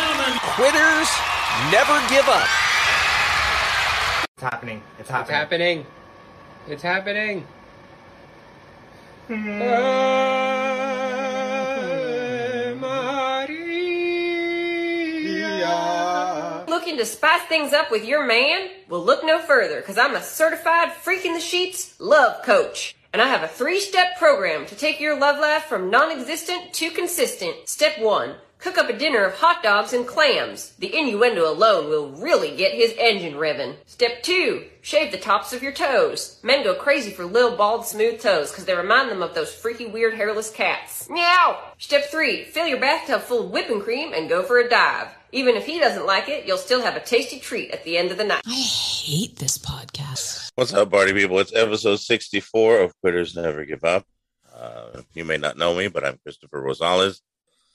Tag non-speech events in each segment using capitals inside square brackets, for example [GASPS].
gentlemen. Quitters never give up. It's happening. It's It's happening. happening. It's happening. Looking to spice things up with your man? Well, look no further, because I'm a certified freak in the sheets love coach. And I have a three step program to take your love life from non existent to consistent. Step one cook up a dinner of hot dogs and clams. The innuendo alone will really get his engine revving. Step two shave the tops of your toes. Men go crazy for little bald smooth toes because they remind them of those freaky weird hairless cats. Meow! Step three fill your bathtub full of whipping cream and go for a dive. Even if he doesn't like it, you'll still have a tasty treat at the end of the night. I hate this podcast. What's up, party people? It's episode 64 of Quitters Never Give Up. Uh, you may not know me, but I'm Christopher Rosales.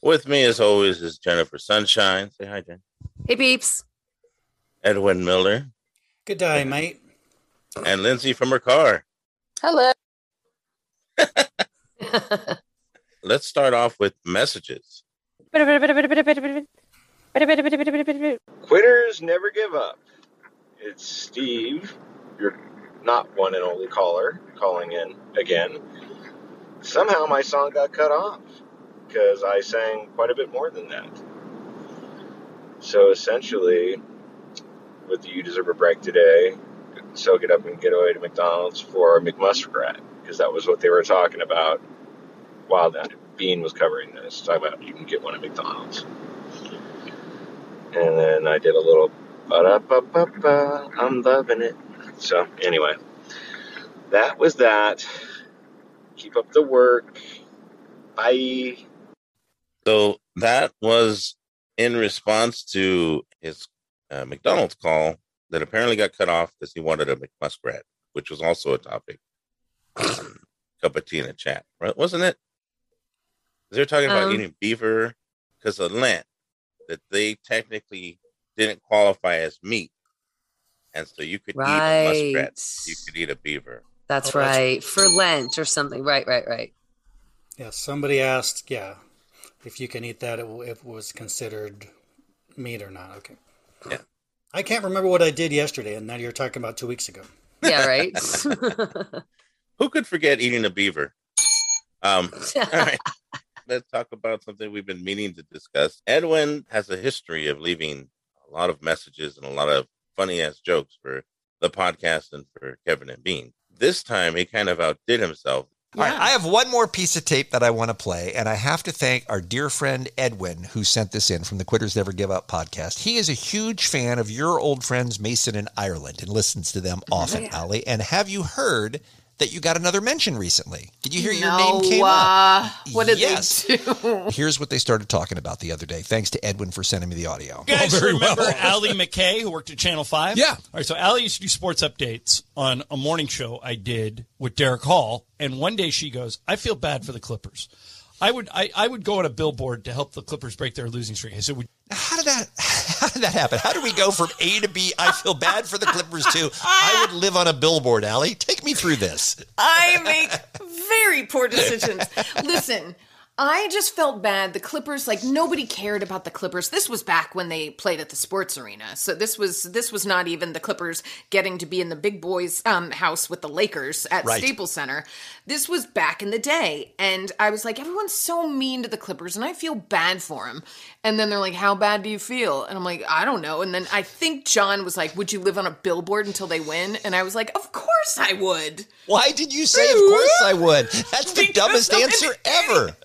With me, as always, is Jennifer Sunshine. Say hi, Jen. Hey, peeps. Edwin Miller Good day, mate. and Lindsay from her car. Hello. [LAUGHS] Let's start off with messages. Quitters never give up. It's Steve, your not one and only caller, calling in again. Somehow my song got cut off because I sang quite a bit more than that. So essentially, with the You Deserve a Break today, soak it up and get away to McDonald's for McMuskrat because that was what they were talking about while that Bean was covering this. Talking about you can get one at McDonald's. And then I did a little I'm loving it. So anyway, that was that. Keep up the work. Bye. So that was in response to his uh, McDonald's call that apparently got cut off because he wanted a McMuskrat, which was also a topic. [CLEARS THROAT] Cup of tea in a chat, right? Wasn't it? They were talking about Um, eating beaver because of Lent, that they technically didn't qualify as meat. And so you could eat a muskrat, you could eat a beaver. That's Oh, that's- right. For Lent or something. Right, right, right. Yeah, somebody asked, yeah, if you can eat that, it, it was considered meat or not. Okay. Yeah. I can't remember what I did yesterday, and now you're talking about two weeks ago. Yeah, right. [LAUGHS] [LAUGHS] Who could forget eating a beaver? Um, all right. [LAUGHS] Let's talk about something we've been meaning to discuss. Edwin has a history of leaving a lot of messages and a lot of funny ass jokes for the podcast and for Kevin and Bean. This time he kind of outdid himself. All right, I have one more piece of tape that I want to play, and I have to thank our dear friend Edwin who sent this in from the Quitters Never Give Up podcast. He is a huge fan of your old friends Mason and Ireland and listens to them oh, often, Allie. And have you heard that you got another mention recently? Did you hear your name came up? uh, what did Yes. they [LAUGHS] do? Here's what they started talking about the other day. Thanks to Edwin for sending me the audio. You guys Oh, [LAUGHS] very remember well. Allie MacKay, who worked at Channel 5? Yeah. All right, so Allie used to do sports updates on a morning show I did with Derrick Hall. And one day she goes, I feel bad for the Clippers. I would I, I would go on a billboard to help the Clippers break their losing streak. I said, would, How did that [LAUGHS] how did that happen? How do we go from A to B? I feel bad for the Clippers too. I would live on a billboard, Allie. Take me through this. I make very poor decisions. Listen, I just felt bad. The Clippers, like nobody cared about the Clippers. This was back when they played at the sports arena. So this was this was not even the Clippers getting to be in the big boys um, house with the Lakers at Right. Staples Center. This was back in the day, and I was like, everyone's so mean to the Clippers, and I feel bad for them. And then they're like, "How bad do you feel?" And I'm like, "I don't know." And then I think John was like, "Would you live on a billboard until they win?" And I was like, "Of course I would." Why did you say of course I would? That's the Because dumbest I'm answer ever.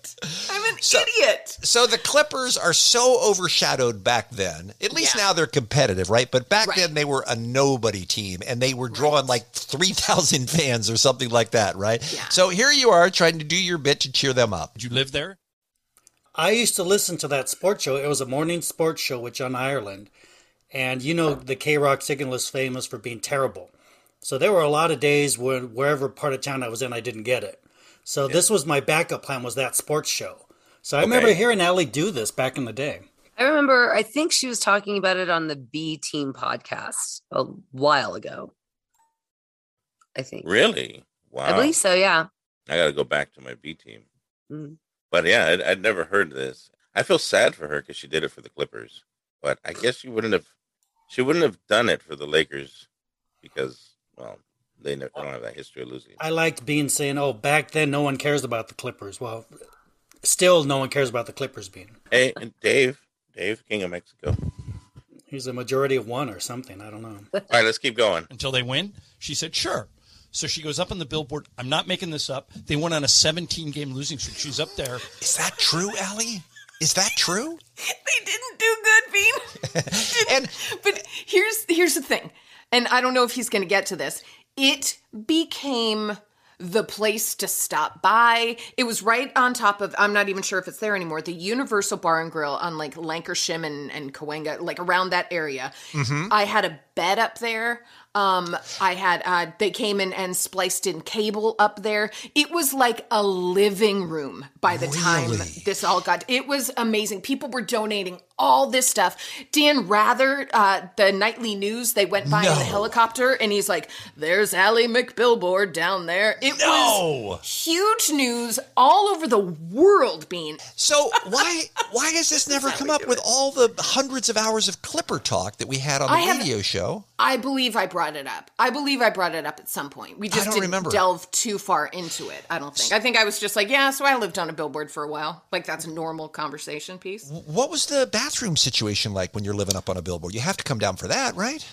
I'm an idiot. So the Clippers are so overshadowed back then. At least Yeah. now they're competitive, right? But back Right. then they were a nobody team and they were drawing like 3,000 fans or something like that, right? Yeah. So here you are trying to do your bit to cheer them up. did you live there? I used to listen to that sports show. It was a morning sports show with John Ireland. And you know, the K Rock signal is famous for being terrible. So there were a lot of days when wherever part of town I was in, I didn't get it. So this was my backup plan was that sports show. So I remember hearing Allie do this back in the day. I remember, I think she was talking about it on the B Team podcast a while ago. I think. Really? Wow. I believe so, yeah. I got to go back to my B team. Mm. But yeah, I'd, I'd never heard this. I feel sad for her because she did it for the Clippers. but I guess she wouldn't have. She wouldn't have done it for the Lakers because, well, they never, don't have that history of losing. I liked Bean saying, "Oh, back then no one cares about the Clippers." Well, still no one cares about the Clippers. Bean. Hey, and Dave, Dave, King of Mexico. He's a majority of one or something. I don't know. All right, let's keep going. Until they win? She said, sure. So she goes up on the billboard. I'm not making this up. They went on a 17 game losing streak. She's up there. Is that true, Allie? Is that true? they didn't do good, Bean. [LAUGHS] and but here's here's the thing, and I don't know if he's going to get to this. It became the place to stop by. It was right on top of, I'm not even sure if it's there anymore, the Universal Bar and Grill on like Lankershim and, and Cahuenga, like around that area. Mm-hmm. I had a bed up there. Um, I had, uh, they came in and spliced in cable up there. It was like a living room by the time this all got, it was amazing. People were donating all this stuff. Dan Rather, uh, the nightly news, they went by in the helicopter and he's like, there's Allie McBillboard down there. It No. was huge news all over the world, Bean. So why why has this never come up with all the hundreds of hours of Clipper talk that we had on the I have- radio show? I believe I brought it up. I believe I brought it up at some point. We just didn't remember. delve too far into it. I don't think. I think I was just like, yeah, so I lived on a billboard for a while. Like that's a normal conversation piece. What was the bathroom situation like when you're living up on a billboard? You have to come down for that, right?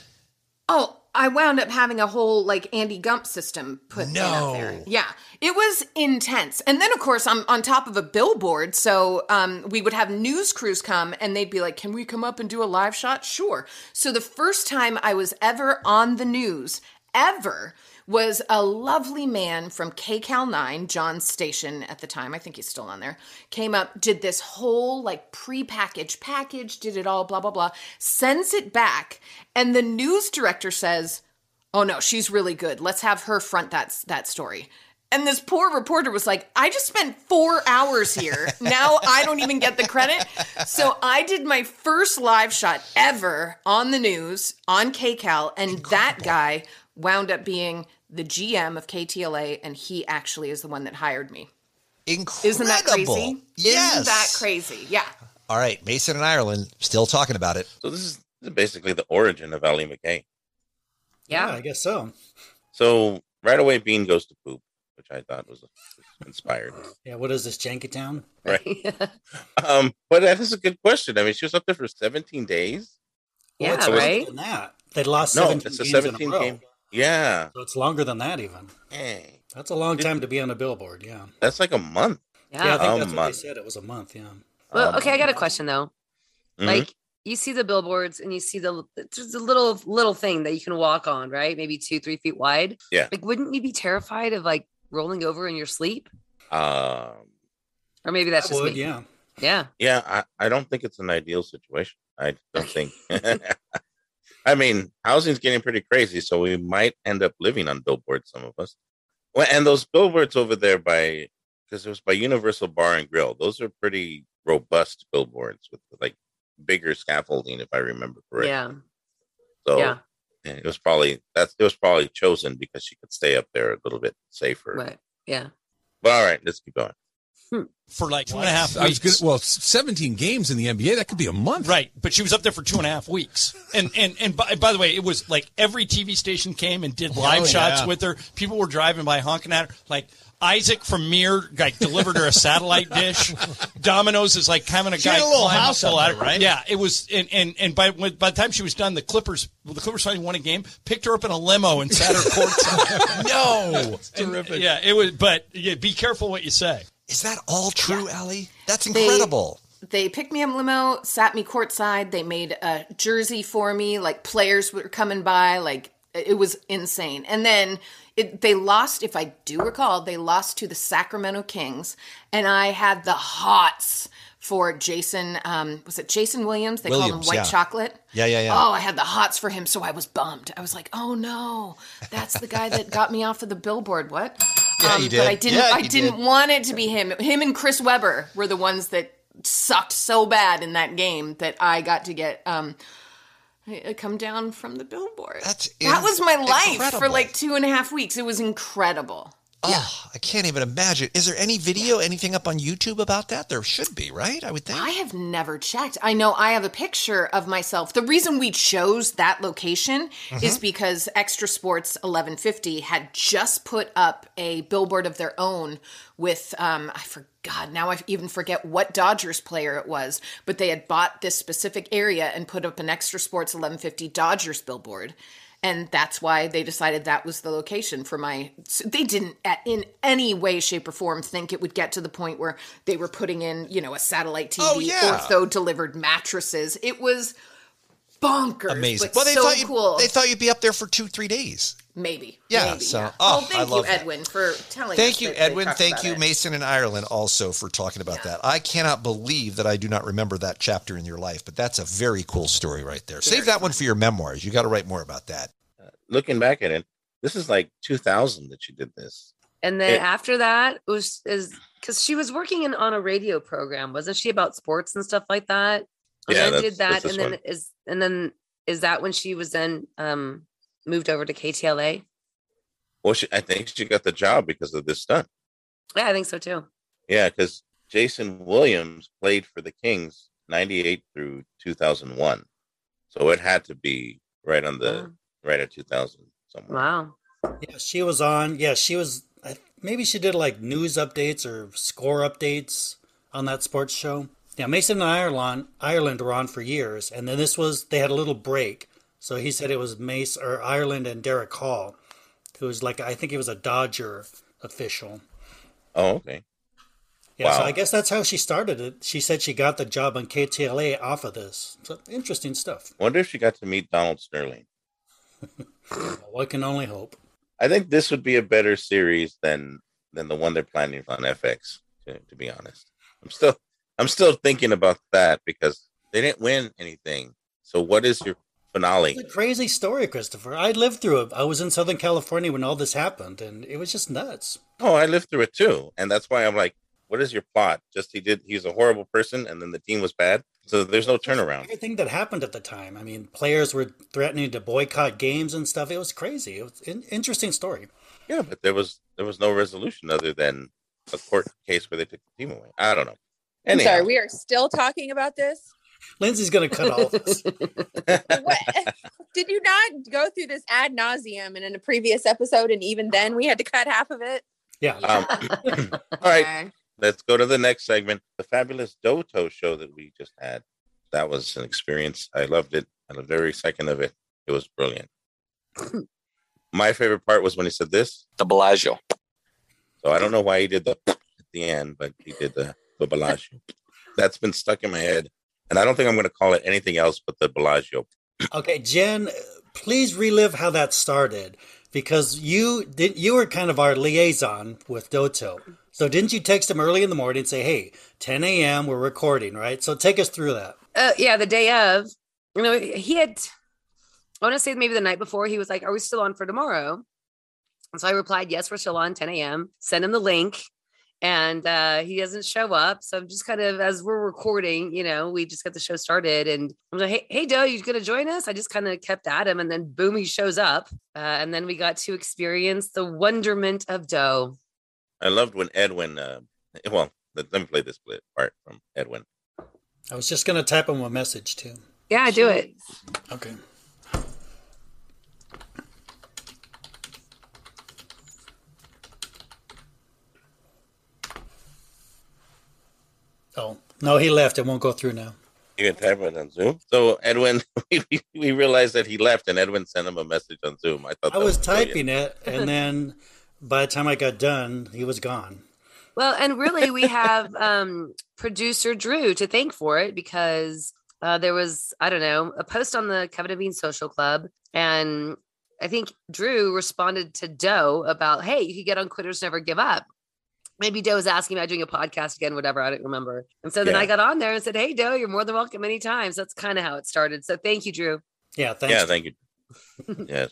Oh, I wound up having a whole like Andy Gump system put in up there. Yeah, it was intense. And then of course I'm on top of a billboard, so um, we would have news crews come and they'd be like, "Can we come up and do a live shot?" Sure. So the first time I was ever on the news ever was a lovely man from KCAL 9, John's station at the time, I think he's still on there, came up, did this whole like pre-packaged package, did it all, blah, blah, blah, sends it back, and the news director says, Oh no, she's really good. Let's have her front that that story. And this poor reporter was like, I just spent four hours here. Now I don't even get the credit. So I did my first live shot ever on the news on KCAL, and that guy wound up being the GM of KTLA, and he actually is the one that hired me. Incredible. Isn't that crazy? Yes. Isn't that crazy? Yeah. All right, Mason and Ireland still talking about it. So this is, basically the origin of Ellie MacKay. Yeah. I guess so. So right away, Bean goes to poop, which I thought was, was inspired. Yeah, what is this, Jankytown? Right. [LAUGHS] um, but that is a good question. I mean, she was up there for 17 days. Yeah, it's right? that. They lost No, 17 it's a games 17 in a row. game. Yeah. So it's longer than that even. Hey, That's a long time to be on a billboard, yeah. that's like a month. Yeah. Yeah, I think A that's what they said. It was a month, yeah. Well, Um, okay, I got a question though. mhm. Like you see the billboards and you see the just a little little thing that you can walk on, right? Maybe two, three feet wide. Yeah. Like, wouldn't you be terrified of like rolling over in your sleep? Um, Or maybe that's I just would, me. yeah. Yeah. yeah, I, I don't think it's an ideal situation. I don't think. [LAUGHS] [LAUGHS] I mean, housing's getting pretty crazy, so we might end up living on billboards, some of us. Well, and those billboards over there by, because it was by Universal Bar and Grill, those are pretty robust billboards with like bigger scaffolding, if I remember correctly. Yeah. So Yeah. yeah, it was probably that's it was probably chosen because she could stay up there a little bit safer. Right. Yeah. But all right, let's keep going. For like two and a half I was weeks. gonna, well, 17 games in the NBA, that could be a month. Right, but she was up there for two and a half weeks, and and and by, by the way, it was like every TV station came and did live Oh, shots yeah. with her. People were driving by honking at her. Like Isaac from Mir, like delivered her a satellite dish. [LAUGHS] Domino's is like having a She guy had a little house up ladder. there, right? Yeah, it was, and and and by by the time she was done, the Clippers, the Clippers finally won a game. Picked her up in a limo and sat her courtside. [LAUGHS] No. And, yeah, it was. But yeah, be careful what you say. Is that all true, Allie? That's incredible. They picked me up limo, sat me courtside. They made a jersey for me. Like players were coming by. Like it was insane. And then it, they lost, if I do recall, they lost to the Sacramento Kings, and I had the hots for Jason. Um, was it Jason Williams? They called him White yeah. Chocolate. Yeah, yeah, yeah. Oh, I had the hots for him, so I was bummed. I was like, "Oh no, that's the guy that got me off of the billboard." What? Yeah, um, you But I did. didn't. Yeah, I didn't did. want it to be him. Him and Chris Webber were the ones that sucked so bad in that game that I got to get um come down from the billboard. That's that was my life for like two and a half weeks. It was incredible. Oh, I can't even imagine. Is there any video, anything up on YouTube about that? There should be, right? I would think. I have never checked. I know I have a picture of myself. The reason we chose that location Mhm. is because XTRA Sports 1150 had just put up a billboard of their own with um I forgot now I even forget what Dodgers player it was, but they had bought this specific area and put up an XTRA Sports 1150 Dodgers billboard. And that's why they decided that was the location for my. They didn't, in any way, shape, or form, think it would get to the point where they were putting in, you know, a satellite TV, Oh, yeah. ortho delivered mattresses. It was bonkers. Amazing. But Well, they so thought you cool. they thought you'd be up there for two, three days. maybe. Yeah, maybe, so- yeah. oh, well, I thank you, love that. Edwin, for telling us. Thank you, that Edwin. Thank you, it. Mason and Ireland, also for talking about that. I cannot believe that I do not remember that chapter in your life, but that's a very cool story right there. Save that one for your memoirs. You got to write more about that. Uh, looking back at it, this is like 2000 that she did this. And then It- after that it was is because she was working in on a radio program, wasn't she about sports and stuff like that? And Yeah, then that's- did that, that's and then one. is and then is that when she was then um moved over to KTLA? Well, she, I think she got the job because of this stunt. Yeah, I think so too. Yeah, because Jason Williams played for the Kings 98 through 2001. So it had to be right on the right at 2000 somewhere. Wow. Yeah, she was on. Yeah, she was. Maybe she did like news updates or score updates on that sports show. Yeah, Mason and Ireland, Ireland were on for years, and then this was they had a little break. So he said it was Mace or Ireland and Derrick Hall, who was like I think he was a Dodger official. Oh, okay. Yeah, so I guess that's how she started it. She said she got the job on KTLA off of this. So interesting stuff. Wonder if she got to meet Donald Sterling. [LAUGHS] I can only hope. I think this would be a better series than than the one they're planning on FX. To, to be honest, I'm still I'm still thinking about that because they didn't win anything. So what is your finale? It's a crazy story, Christopher. I lived through it. I was in Southern California when all this happened, and it was just nuts. Oh, I lived through it too, and that's why I'm like, what is your plot? Just he did he's a horrible person, and then the team was bad. So there's no turnaround. Everything that happened at the time. I mean, players were threatening to boycott games and stuff. It was crazy. It was an interesting story. Yeah, but there was there was no resolution other than a court case where they took the team away. I don't know. I'm Anyhow, sorry, we are still talking about this. Lindsay's going to cut all this. [LAUGHS] [LAUGHS] Did you not go through this ad nauseum and in a previous episode, and even then we had to cut half of it? Yeah. Um, [LAUGHS] [CLEARS THROAT] all right, let's go to the next segment. The fabulous Doto show that we just had. That was an experience. I loved it. I loved every second of it. It was brilliant. [CLEARS THROAT] My favorite part was when he said this. The Bellagio. So I don't know why he did the [CLEARS THROAT] at the end, but he did the the Bellagio. That's been stuck in my head, and I don't think I'm going to call it anything else but the Bellagio. Okay, Jen, please relive how that started because you did. You were kind of our liaison with Doto. So didn't you text him early in the morning and say, "Hey, 10 a.m. We're recording, right?" So take us through that. Uh, yeah, the day of, you know, he had. I want to say maybe the night before he was like, "Are we still on for tomorrow?" And so I replied, "Yes, we're still on 10 a.m." Send him the link, and uh, he doesn't show up. So I'm just kind of as we're recording, you know, we just got the show started, and I'm like, "Hey, hey, Doe, you gonna join us?" I just kind of kept at him, and then boom, he shows up, uh, and then we got to experience the wonderment of Doe. I loved when Edwin. Uh, well, let, let me play this part from Edwin. I was just going to type him a message too. Yeah, do it. Okay. Oh no, he left. It won't go through now. You can type it on Zoom. So Edwin, [LAUGHS] we, we realized that he left, and Edwin sent him a message on Zoom. I thought I that was brilliant. typing it, and [LAUGHS] then by the time I got done, he was gone. Well, and really, we have [LAUGHS] um, producer Drew to thank for it because uh, there was, I don't know, a post on the Kevin and Bean Social Club. And I think Drew responded to Doe about, hey, you could get on Quitters Never Give Up. Maybe Doe was asking about doing a podcast again, whatever. I don't remember. And so then Yeah. I got on there and said, hey, Doe, you're more than welcome anytime. So that's kind of how it started. So thank you, Drew. Yeah, thanks. Yeah, thank you. [LAUGHS] yes.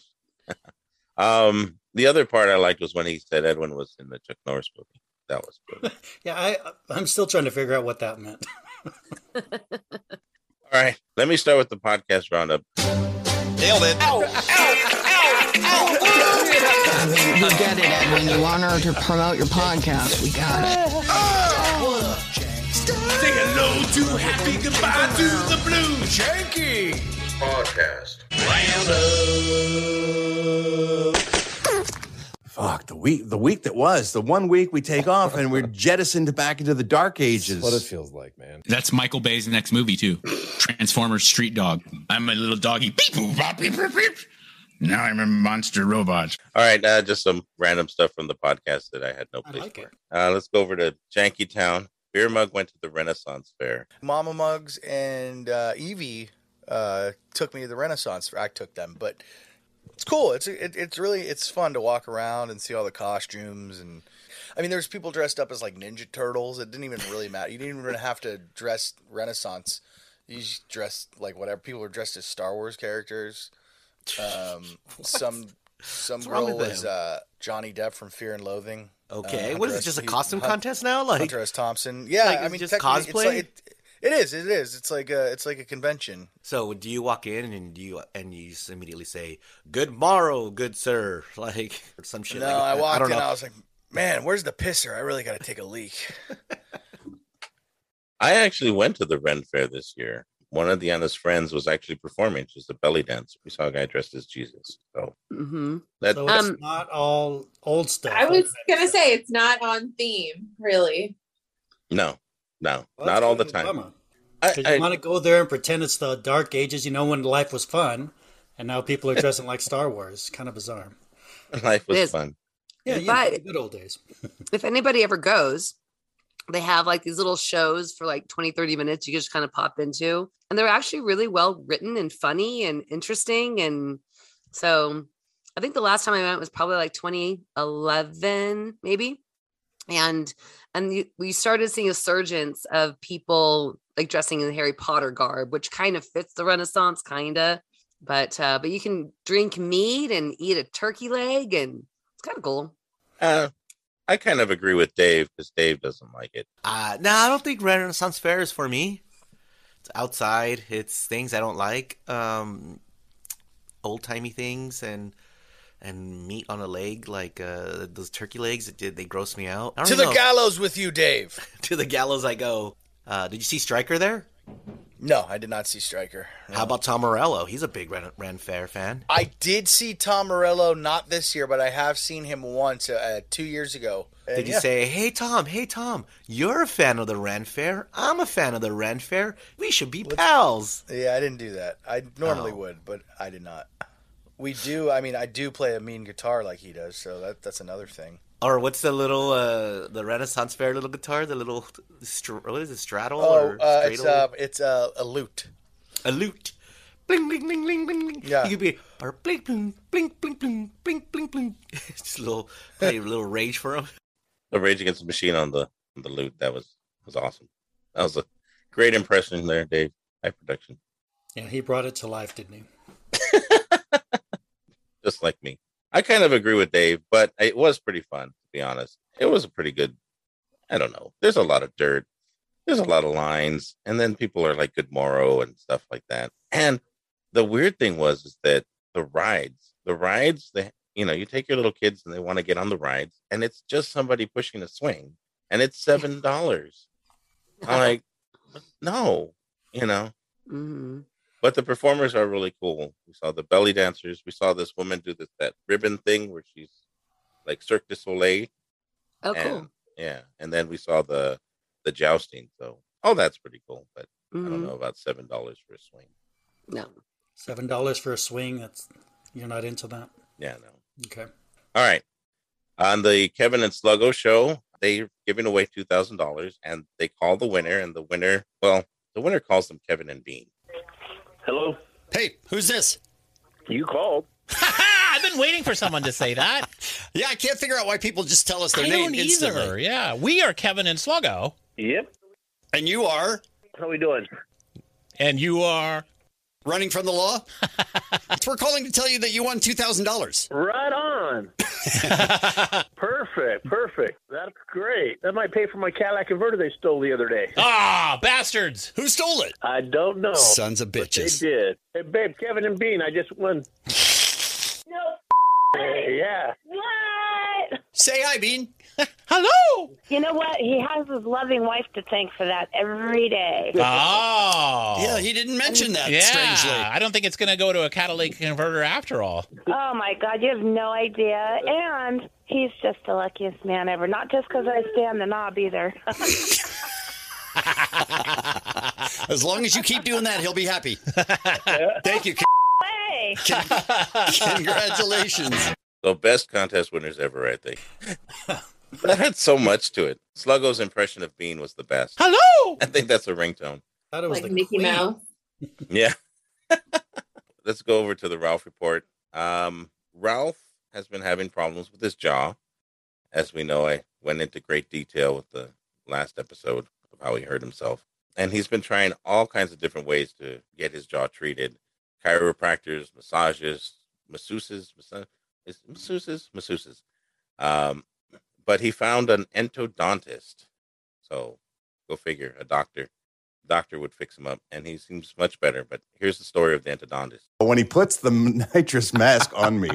[LAUGHS] um, the other part I liked was when he said Edwin was in the Chuck Norris movie. That was brilliant. [LAUGHS] Yeah, I I'm still trying to figure out what that meant. All right, let me start with the podcast roundup. Nailed it. got it. We get it, Edwin. You want her to promote your podcast. We got it. Oh. Say hello to happy, goodbye to the blue. Janky Podcast. Fuck the week, the week that was, the one week we take off and we're [LAUGHS] jettisoned back into the dark ages. That's what it feels like, man. That's Michael Bay's next movie too. Transformers Street Dog. I'm a little doggy. Beep, boop, bop, beep, beep, beep. Now I'm a monster robot. All right, uh, just some random stuff from the podcast that I had no place for. Uh, let's go over to Janky Town. Beer Mug went to the Renaissance Fair. Mama Mugs and uh, Evie uh, took me to the Renaissance. I took them, but it's cool. It's it, it's really it's fun to walk around and see all the costumes and. I mean, there's people dressed up as like Ninja Turtles. It didn't even really matter. You didn't even have to dress Renaissance. You just dressed like whatever. People were dressed as Star Wars characters. Um, [LAUGHS] some some What's wrong girl with was uh, Johnny Depp from Fear and Loathing. Okay, Uh, what is Hunter it? Just a costume Hunt- contest now? Like Hunter S. Thompson. Yeah, Like, I mean, just technically, it's cosplay? like- it- it is. It is. It's like a. It's like a convention. So do you walk in and do you and you just immediately say "Good morrow, good sir," [LAUGHS] like or some shit? no, like I that? walked don't in. know. I was like, man, where's the pisser? I really got to take a leak. [LAUGHS] I actually went to the Ren Fair this year. One of Deanna's friends was actually performing. She's a belly dancer. We saw a guy dressed as Jesus. So Mm-hmm. that, So that's it's not all old stuff. I was gonna say it's not on theme, really. no, no, Well, not all the kind of a time. bummer. I, 'Cause I- you want to go there and pretend it's the dark ages, you know, when life was fun, and now people are dressing like Star Wars. Kind of bizarre. [LAUGHS] life was fun. Yeah, yeah, But- the good old days. [LAUGHS] if anybody ever goes, they have like these little shows for like 20, 30 minutes you just kind of pop into. And they're actually really well written and funny and interesting. And so I think the last time I went was probably like 2011, maybe. And and we started seeing a surgence of people like dressing in Harry Potter garb, which kind of fits the Renaissance, kind of. But uh, but you can drink meat and eat a turkey leg, and it's kind of cool. Uh, I kind of agree with Dave because Dave doesn't like it. Uh, no, I don't think Renaissance Fair is for me. It's outside. It's things I don't like. Um, old timey things and and meat on a leg, like uh, those turkey legs. It did they gross me out? I don't To even the know. gallows with you, Dave. [LAUGHS] to the gallows I go. Uh, did you see Stryker there? No, I did not see Stryker. How about Tom Morello? He's a big Ren, Ren Fair fan. I did see Tom Morello not this year, but I have seen him once uh, two years ago. And Did you yeah. say, "Hey Tom, hey Tom, you're a fan of the Ren Fair. I'm a fan of the Ren Fair. We should be pals." Yeah, I didn't do that. I normally Oh. would, but I did not. We do. I mean, I do play a mean guitar like he does, so that that's another thing. Or what's the little uh the Renaissance Fair little guitar? The little str- what is it? Straddle Oh, or uh, it's straddle? uh, it's uh, a lute. A lute. Bling bling bling bling bling. bling. Yeah. You could be or blink bling bling bling bling bling bling bling. [LAUGHS] Just a little play a little rage for him. The Rage Against the Machine on the on the lute that was was awesome. That was a great impression there, Dave. High production, Yeah, he brought it to life, didn't he? [LAUGHS] just like me. I kind of agree with Dave, but it was pretty fun to be honest. It was a pretty good. I don't know. There's a lot of dirt. There's a lot of lines, and then people are like good morrow and stuff like that. And the weird thing was is that the rides, the rides, they you know, you take your little kids and they want to get on the rides, and it's just somebody pushing a swing, and it's [LAUGHS] seven dollars. I'm like, no, you know. Mm-hmm. But the performers are really cool. We saw the belly dancers. We saw this woman do this that ribbon thing where she's like Cirque du Soleil. Oh, and- cool. Yeah, and then we saw the the jousting. So, oh, that's pretty cool. But I don't Mhm. know about seven dollars for a swing. No. Seven dollars for a swing. That's you're not into that. Yeah, no. Okay. All right. On the Kevin and Sluggo show, they're giving away two thousand dollars, and they call the winner, and the winner, well, the winner calls them Kevin and Bean. Hello. Hey, who's this? You called. [LAUGHS] I've been waiting for someone to say that. [LAUGHS] yeah, I can't figure out why people just tell us their I name don't either. instantly. Yeah, we are Kevin and Sluggo. Yep. And you are? How we doing? And you are? Running from the law? [LAUGHS] We're calling to tell you that you won $2,000. Right on. [LAUGHS] perfect. Perfect. That's great. That might pay for my Cadillac converter they stole the other day. Ah, bastards! Who stole it? I don't know. Sons of bitches. They did. Hey, babe, Kevin and Bean, I just won. [LAUGHS] No. Yeah. What? Say hi, Bean. [LAUGHS] Hello. You know what? He has his loving wife to thank for that every day. Oh. Yeah, he didn't mention that, Yeah, strangely. I don't think it's going to go to a catalytic converter after all. Oh my God, you have no idea. And he's just the luckiest man ever. Not just because I stand the knob either. [LAUGHS] As long as you keep doing that, he'll be happy. [LAUGHS] Thank you. hey. Congratulations. The best contest winners ever, I think. That had so much to it. Sluggo's impression of Bean was the best. Hello. I think that's a ringtone. thought it was Like Mickey Queen. Mouse. Yeah. [LAUGHS] Let's go over to the Ralph report. Um, Ralph has been having problems with his jaw. As we know, I went into great detail with the last episode of how he hurt himself. And he's been trying all kinds of different ways to get his jaw treated chiropractors, massages, masseuses, massa- is masseuses, masseuses. Um, but he found an endodontist. So go figure, a doctor. Doctor would fix him up, and he seems much better. But here's the story of the endodontist. When he puts the [LAUGHS] nitrous mask on me,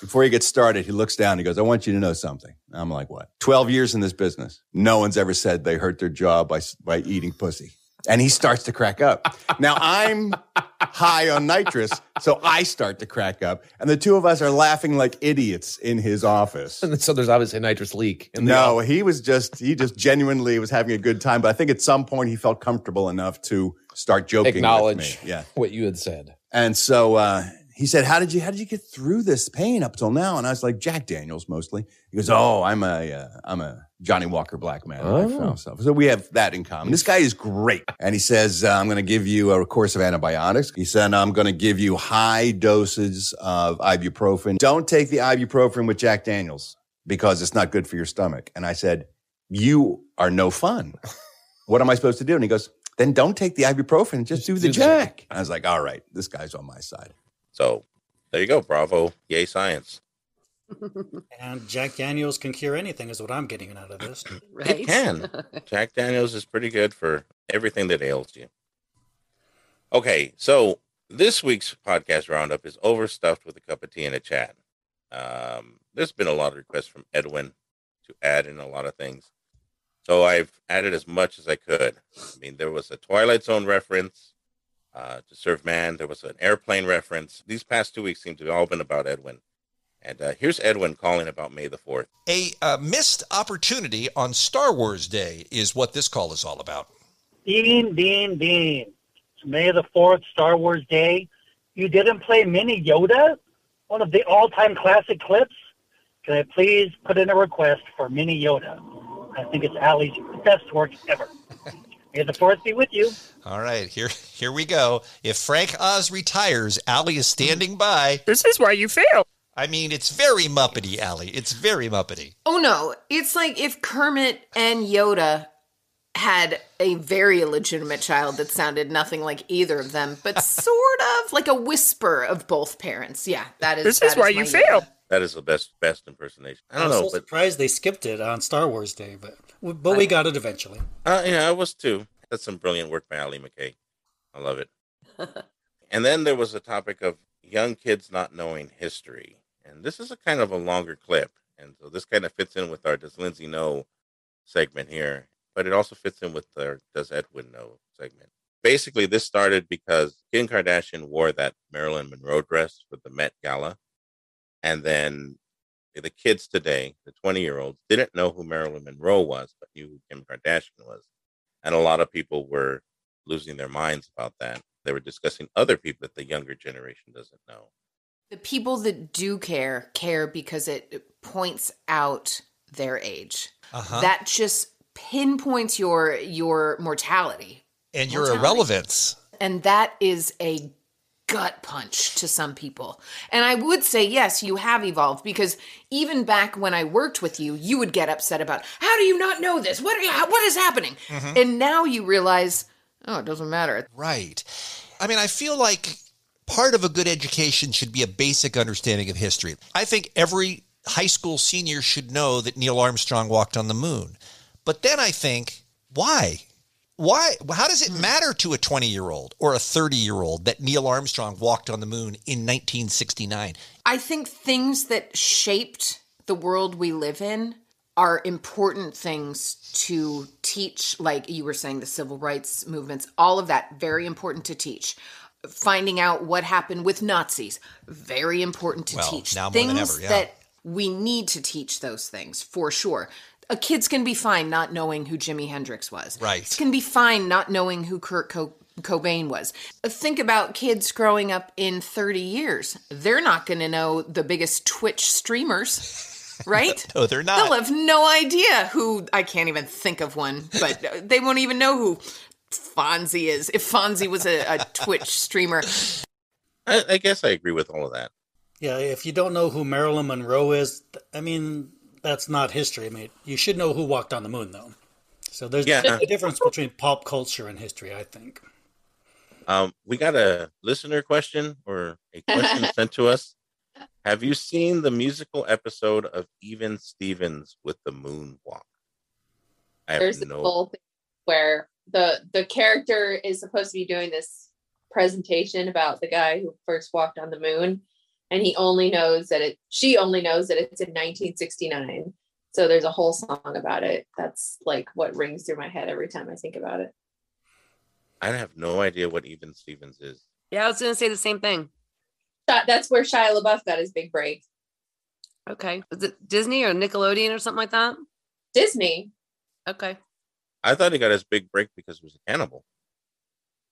before he gets started, he looks down. He goes, I want you to know something. I'm like, what? 12 years in this business. No one's ever said they hurt their jaw by, by eating pussy. And he starts to crack up. Now I'm high on nitrous, so I start to crack up. And the two of us are laughing like idiots in his office. And [LAUGHS] so there's obviously a nitrous leak. In the No, he was just, he just genuinely was having a good time. But I think at some point he felt comfortable enough to start joking. acknowledge With me. Yeah. what you had said. And so uh, he said, "How did you how did you get through this pain up till now?" And I was like, "Jack Daniels mostly." He goes, "Oh, I'm a uh, I'm a Johnnie Walker Black man." Oh. I found so. so we have that in common. This guy is great, and he says, uh, "I'm going to give you a course of antibiotics." He said, "I'm going to give you high doses of ibuprofen. Don't take the ibuprofen with Jack Daniels because it's not good for your stomach." And I said, "You are no fun. What am I supposed to do?" And he goes. Then don't take the ibuprofen. Just do the jack. I was like, all right, this guy's on my side. So there you go. Bravo. Yay, science. And Jack Daniels can cure anything, is what I'm getting out of this. [LAUGHS] It can. [LAUGHS] Jack Daniels is pretty good for everything that ails you. Okay, so this week's podcast roundup is overstuffed with a cup of tea and a chat. Um, there's been a lot of requests from Edwin to add in a lot of things. So I've added as much as I could. I mean, there was a Twilight Zone reference uh, to Serve Man. There was an airplane reference. These past two weeks seem to have all been about Edwin. And uh, here's Edwin calling about May the 4th. A uh, missed opportunity on Star Wars Day is what this call is all about. Bean, Bean, Bean. It's May the 4th, Star Wars Day. You didn't play Mini Yoda? One of the all time classic clips? Can I please put in a request for Mini Yoda? I think it's Allie's best work ever. [LAUGHS] May the 4th be with you. All right, here here we go. If Frank Oz retires, Allie is standing by. This is why you fail. I mean, it's very Muppety, Allie. It's very Muppety. Oh no, it's like if Kermit and Yoda had a very illegitimate child that sounded nothing like either of them, but [LAUGHS] sort of like a whisper of both parents. Yeah, that is. This that is why you fail. Yoda. That is the best best impersonation. I don't I'm know, so but surprised they skipped it on Star Wars Day, but but we got it eventually. Uh, yeah, I was too. That's some brilliant work by Allie MacKay. I love it. [LAUGHS] and then there was a topic of young kids not knowing history. And this is a kind of a longer clip. And so this kind of fits in with our Does Lindsay Know segment here, but it also fits in with our Does Edwin Know segment. Basically, this started because Kim Kardashian wore that Marilyn Monroe dress for the Met Gala. And then the kids today, the 20 year olds, didn't know who Marilyn Monroe was, but knew who Kim Kardashian was. And a lot of people were losing their minds about that. They were discussing other people that the younger generation doesn't know. The people that do care care because it points out their age. Uh-huh. That just pinpoints your your mortality. And your Mortality. irrelevance. And that is a gut punch to some people. And I would say, yes, you have evolved because even back when I worked with you, you would get upset about, how do you not know this? What, are you, what is happening? Mhm. And now you realize, oh, it doesn't matter. Right. I mean, I feel like part of a good education should be a basic understanding of history. I think every high school senior should know that Neil Armstrong walked on the moon. But then I think, why? Why? How does it hmm. matter to a 20 year old or a 30 year old that Neil Armstrong walked on the moon in 1969? I think things that shaped the world we live in are important things to teach. Like you were saying, the civil rights movements, all of that, very important to teach. Finding out what happened with Nazis, very important to Well, teach. now more things than ever, yeah. that we need to teach those things for sure. A kid's gonna be fine not knowing who Jimi Hendrix was. Right. It's gonna be fine not knowing who Kurt Co- Cobain was. Uh, think about kids growing up in 30 years. They're not gonna know the biggest Twitch streamers, [LAUGHS] right? No, they're not. They'll have no idea who. I can't even think of one, but uh, they won't even know who Fonzie is. If Fonzie was a, a Twitch streamer, I, I guess I agree with all of that. Yeah, if you don't know who Marilyn Monroe is, I mean, that's not history. I mean, you should know who walked on the moon, though. So there's Yeah. a difference between pop culture and history, I think. Um, we got a listener question or a question [LAUGHS] sent to us. Have you seen the musical episode of Even Stevens with the Moonwalk? I have There's this no. whole thing where the the character is supposed to be doing this presentation about the guy who first walked on the moon, and he only knows that it. She only knows that it's in 1969. So there's a whole song about it. That's like what rings through my head every time I think about it. I have no idea what Even Stevens is. Yeah, I was gonna say the same thing. That- That's where Shia LaBeouf got his big break. Okay. Was it Disney or Nickelodeon or something like that? Disney. Okay. I thought he got his big break because he was a cannibal.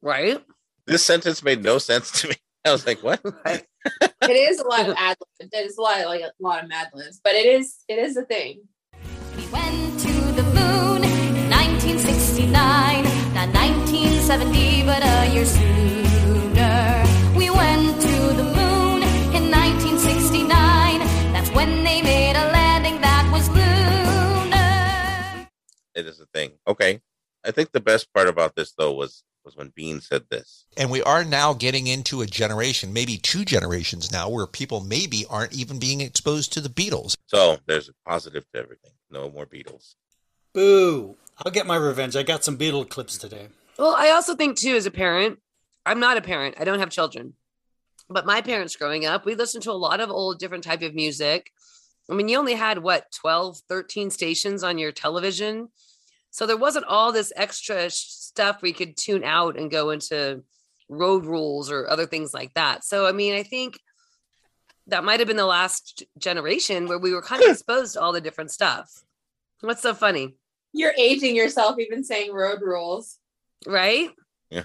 Right? This sentence made no sense to me. [LAUGHS] I was like, what? [LAUGHS] It is a lot of ad libs. It is a lot like a lot of mad libs, but it is it is a thing. We went to the moon in 1969, not 1970, but a year sooner. We went to the moon in 1969. That's when they made It is a thing. Okay. I think the best part about this though was was when Bean said this. And we are now getting into a generation, maybe two generations now, where people maybe aren't even being exposed to the Beatles. So there's a positive to everything. No more Beatles. Boo! I'll get my revenge. I got some Beatle clips today. Well, I also think too, as a parent, I'm not a parent. I don't have children. But my parents growing up, we listened to a lot of old different type of music. I mean, you only had what 12, 13 stations on your television. So there wasn't all this extra stuff we could tune out and go into road rules or other things like that. So I mean, I think that might have been the last generation where we were kind of exposed to all the different stuff. What's so funny? You're aging yourself even saying road rules. Right? Yeah.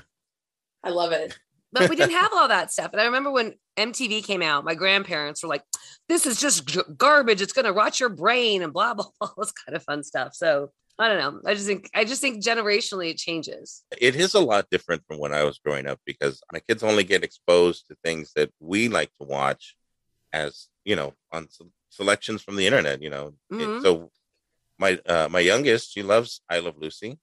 I love it. But we didn't have all that stuff. And I remember when MTV came out, my grandparents were like, "This is just garbage. It's going to rot your brain," and blah [LAUGHS] blah blah. All this kind of fun stuff. So I don't know. I just think I just think generationally it changes. It is a lot different from when I was growing up because my kids only get exposed to things that we like to watch as, you know, on se- selections from the internet, you know. Mhm. so my uh, my youngest, she loves I Love Lucy.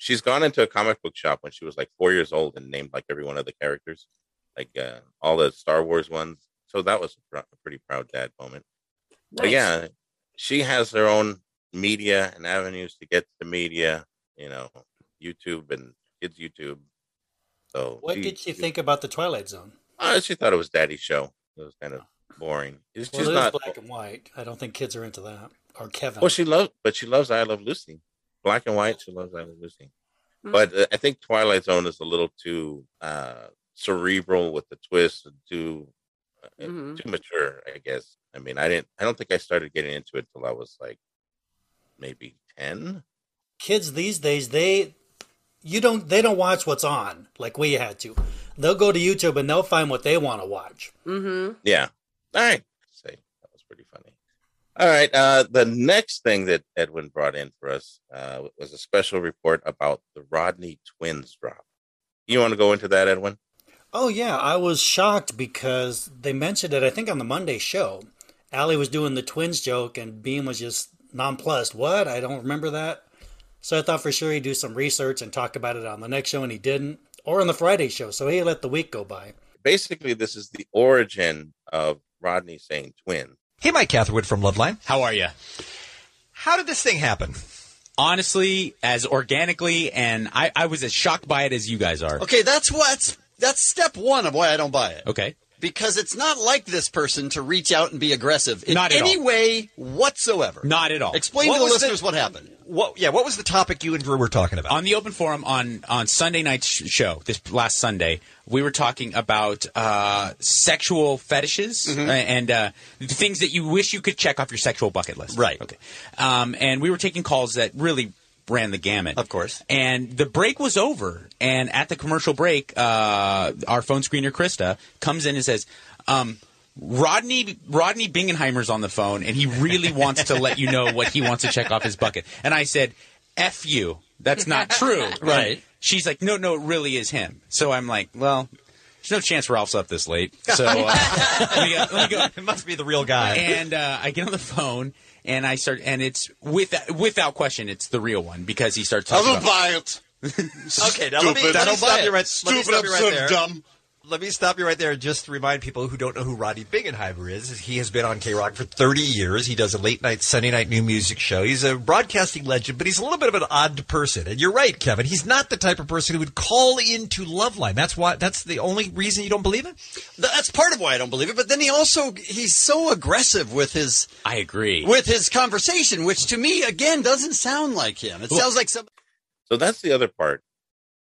She's gone into a comic book shop when she was like 4 years old and named like every one of the characters, like uh, all the Star Wars ones. So that was a, pretty proud dad moment. But yeah, she has her own media and avenues to get to media, you know, YouTube and kids YouTube. So What she, did she think about the Twilight Zone? uh, she thought it was Daddy's show. It was kind of boring. It's Well, just it not. black and white. I don't think kids are into that. Or Kevin. Well, she loves, but she loves I Love Lucy. Black and white, she loves I Love Lucy. Hmm. But uh, I think Twilight Zone is a little too uh, cerebral with the twist, and too uh, Mm-hmm. too mature. I guess. I mean, I didn't. I don't think I started getting into it till I was like maybe ten. kids these days they you don't they don't watch what's on like we had to they'll go to youtube and they'll find what they want to watch Mm-hmm. Yeah. All right. Say that was pretty funny. All right. Uh, the next thing that Edwin brought in for us uh, was a special report about the Rodney twins drop. You want to go into that, Edwin? oh yeah i was shocked because they mentioned it i think on the monday show Allie was doing the twins joke and Bean was just nonplussed what i don't remember that so i thought for sure he'd do some research and talk about it on the next show and he didn't or on the friday show so he let the week go by Basically, this is the origin of Rodney saying twin. Hey, Mike Catherwood from Loveline. How are you? How did this thing happen? honestly as organically, and I, I was as shocked by it as you guys are. Okay, that's what's that's step one of why I don't buy it. Okay. Because it's not like this person to reach out and be aggressive in Not at any all. way whatsoever. Not at all. Explain What to the was the- listeners what happened. What? Yeah. What was the topic you and Drew were talking about? On the open forum on on Sunday night's show this last Sunday, we were talking about uh, sexual fetishes Mm-hmm. uh, and uh, things that you wish you could check off your sexual bucket list. Right. Okay. Um, and we were taking calls that really ran the gamut. Of course. And the break was over, and at the commercial break, uh, our phone screener Krista comes in and says. Um, Rodney Rodney Bingenheimer's on the phone, and he really [LAUGHS] wants to let you know what he wants to check off his bucket. And I said, "F you, that's not true." [LAUGHS] Right. And she's like, "No, no, it really is him." So I'm like, "Well, there's no chance Ralph's up this late." [LAUGHS] So uh, let, me, let me go. It must be the real guy. And uh, I get on the phone, and I start, and it's with without question, it's the real one because he starts I talking will about. buy it. [LAUGHS] Okay, now let me, Stupid. let me stop you right. let me Stupid, stop you right absurd, there. dumb. Let me stop you right there just to remind people who don't know who Roddy Bingenheimer is. He has been on K Rock for 30 years. He does a late night, Sunday night new music show. He's a broadcasting legend, but he's a little bit of an odd person. And you're right, Kevin. He's not the type of person who would call into Loveline. That's why. That's the only reason you don't believe it. That's part of why I don't believe it. But then he also he's so aggressive with his I agree. with his conversation, which to me again doesn't sound like him. It Well- sounds like some. So that's the other part.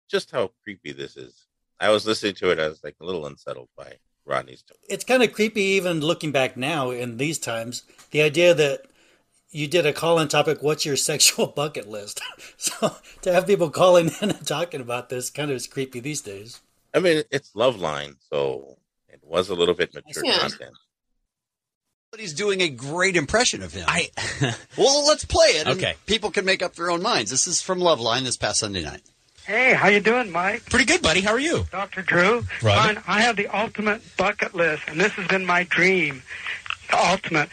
Just how creepy this is. I was listening to it. I was like a little unsettled by Rodney's tone. It's kind of creepy, even looking back now in these times. The idea that you did a call-in topic, "What's your [LAUGHS] sexual bucket list?" [LAUGHS] so to have people calling in and talking about this kind of is creepy these days. I mean, it's Love Line, so it was a little bit mature content. But he's doing a great impression of him. I well, let's play it. and Okay. people can make up their own minds. This is from Loveline this past Sunday night. Hey, how you doing, Mike? Pretty good, buddy. How are you? Dr. Drew. Roger. Fine. I have the ultimate bucket list, and this has been my dream. The ultimate.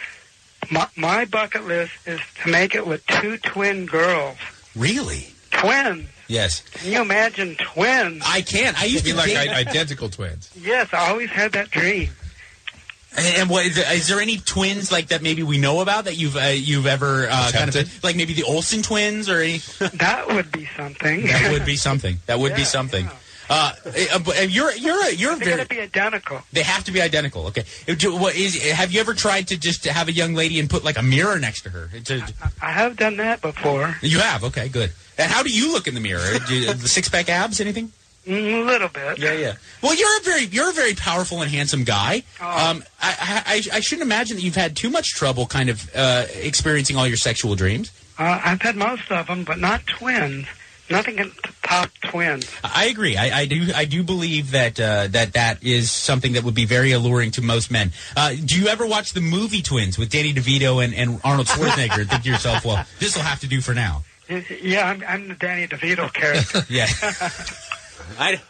My, my bucket list is to make it with two twin girls. Really? Twins. Yes. Can you imagine twins? I can't. I used to Be like date- identical twins. Yes, I always had that dream. And and what is there, is there any twins like that maybe we know about that you've uh, you've ever uh, kind of like maybe the Olsen twins or any? That would be something. that would be something. That would be something. Uh, uh, but, uh, you're you're a, you're They're very. going to be identical. They have to be identical. Okay. Uh, do- What is? Have you ever tried to just have a young lady and put like a mirror next to her? To- I have done that before. you have. Okay. Good. And how do you look in the mirror? Do you- [LAUGHS] the six pack abs? Anything? Mm, A little bit. Yeah, yeah. Well, you're a very you're a very powerful and handsome guy. Oh. Um, I, I I shouldn't imagine that you've had too much trouble, kind of uh, experiencing all your sexual dreams. Uh, I've had most of them, but not twins. Nothing can top twins. I agree. I, I do. I do believe that uh, that that is something that would be very alluring to most men. Uh, do you ever watch the movie Twins with Danny DeVito and, and Arnold Schwarzenegger? and think to yourself, well, this will have to do for now. Yeah, I'm, I'm the Danny DeVito character. [LAUGHS] Yeah. [LAUGHS] [LAUGHS] I,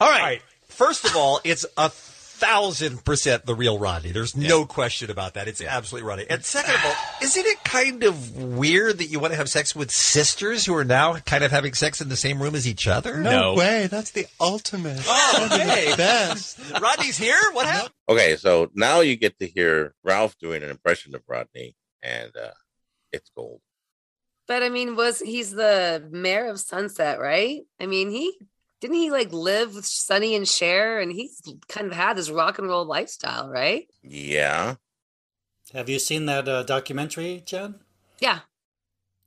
all right. First of all, it's a thousand percent the real Rodney. There's no question about that. It's absolutely Rodney. And second of all, isn't it kind of weird that you want to have sex with sisters who are now kind of having sex in the same room as each other? No, way. That's the ultimate. Oh, That'd be okay. the best. Rodney's here. What happened? Okay, so now you get to hear Ralph doing an impression of Rodney, and uh, it's gold. But I mean, was he's the mayor of Sunset, right? I mean, he didn't he like live with Sonny and Cher, and he's kind of had this rock and roll lifestyle, right? Yeah. Have you seen that uh, documentary, Jen? Yeah,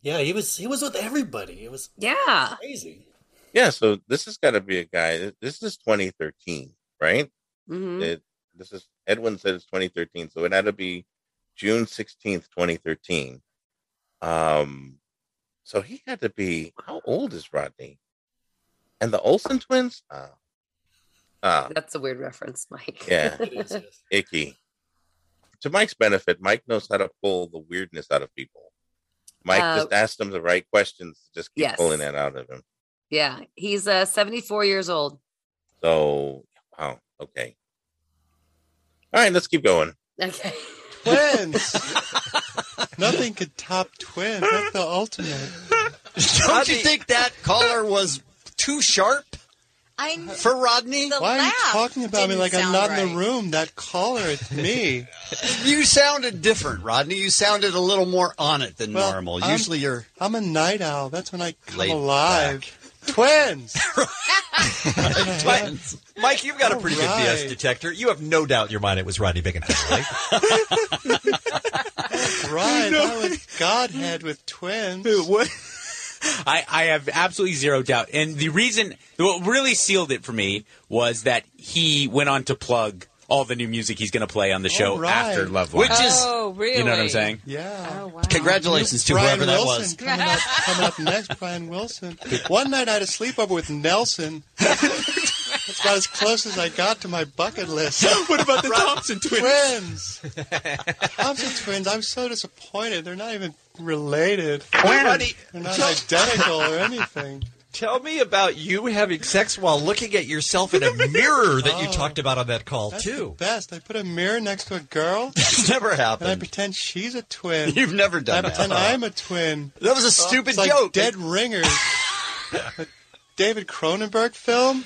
Yeah, Yeah, he was he was with everybody. It was yeah. crazy. Yeah, so this has got to be a guy. This is 2013, right? hmm It, this is Edwin said it's 2013, so it had to be June 16th, 2013. Um, so he had to be how old is Rodney? And the Olsen twins? Uh, uh That's a weird reference, Mike. yeah, [LAUGHS] icky. To Mike's benefit, Mike knows how to pull the weirdness out of people. Mike Uh, just asked them the right questions to just keep yes. pulling that out of him. yeah, he's uh, 74 years old. So, wow, okay. All right, let's keep going. Okay. Twins. [LAUGHS] Nothing could top twins. That's the ultimate. Don't you think that caller was too sharp? I For Rodney? The Why are you talking about me didn't like I'm sound not in the room? That caller, it's me. [LAUGHS] you sounded different, Rodney. You sounded a little more on it than Well, normal. I'm- Usually you're. I'm a night owl. That's when I come Laid alive. [LAUGHS] Twins. [LAUGHS] Twins. Mike, you've got a pretty good BS detector. You have no doubt in your mind it was Rodney Bickenheimer, right? right. That was Godhead with twins. What? I, I have absolutely zero doubt. And the reason, what really sealed it for me was that he went on to plug all the new music he's going to play on the show Oh, right. after Love Line. Which is- Oh, really? You know what I'm saying? Yeah. Oh, Congratulations to Brian whoever that Wilson was. Coming up, coming up next, Brian Wilson. [LAUGHS] One night I had a sleepover with Nelson. [LAUGHS] That's about as close as I got to my bucket list. [LAUGHS] what about the Thompson twins? Thompson twins. I'm so disappointed. They're not even related. Rodney, They're not identical or anything. Tell me about you having sex while looking at yourself in a mirror that you [LAUGHS] Oh, talked about on that call, That's too. the best. I put a mirror next to a girl. [LAUGHS] That's never happened. And I happened. pretend she's a twin. You've never I done that. I pretend I'm a twin. That was a stupid it's like joke. Dead Ringers. a David Cronenberg film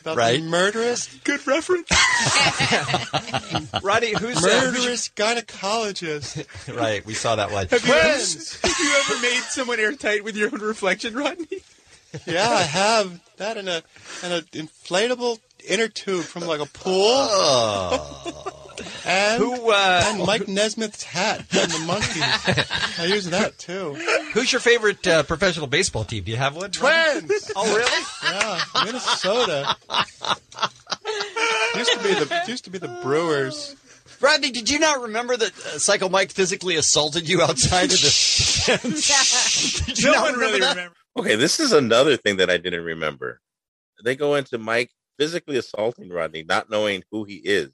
about Right. the murderous. Good reference. [LAUGHS] Rodney, who's uh, who's Murderous gynecologist. [LAUGHS] right? We saw that one. Have you, ever, [LAUGHS] have you ever made someone airtight with your own reflection, Rodney? Yeah, I have that in a in an inflatable inner tube from like a pool. [LAUGHS] and Who, uh, and Mike Nesmith's hat from the Monkees. I use that too. Who's your favorite uh, professional baseball team? Do you have one? Twins. Oh, really? Yeah, Minnesota. used to be the used to be the Brewers. Rodney, did you not remember that uh, Psycho Mike physically assaulted you outside of the? [LAUGHS] [LAUGHS] did you No not one remember really that? remembers. Okay, this is another thing that I didn't remember. They go into Mike physically assaulting Rodney, not knowing who he is.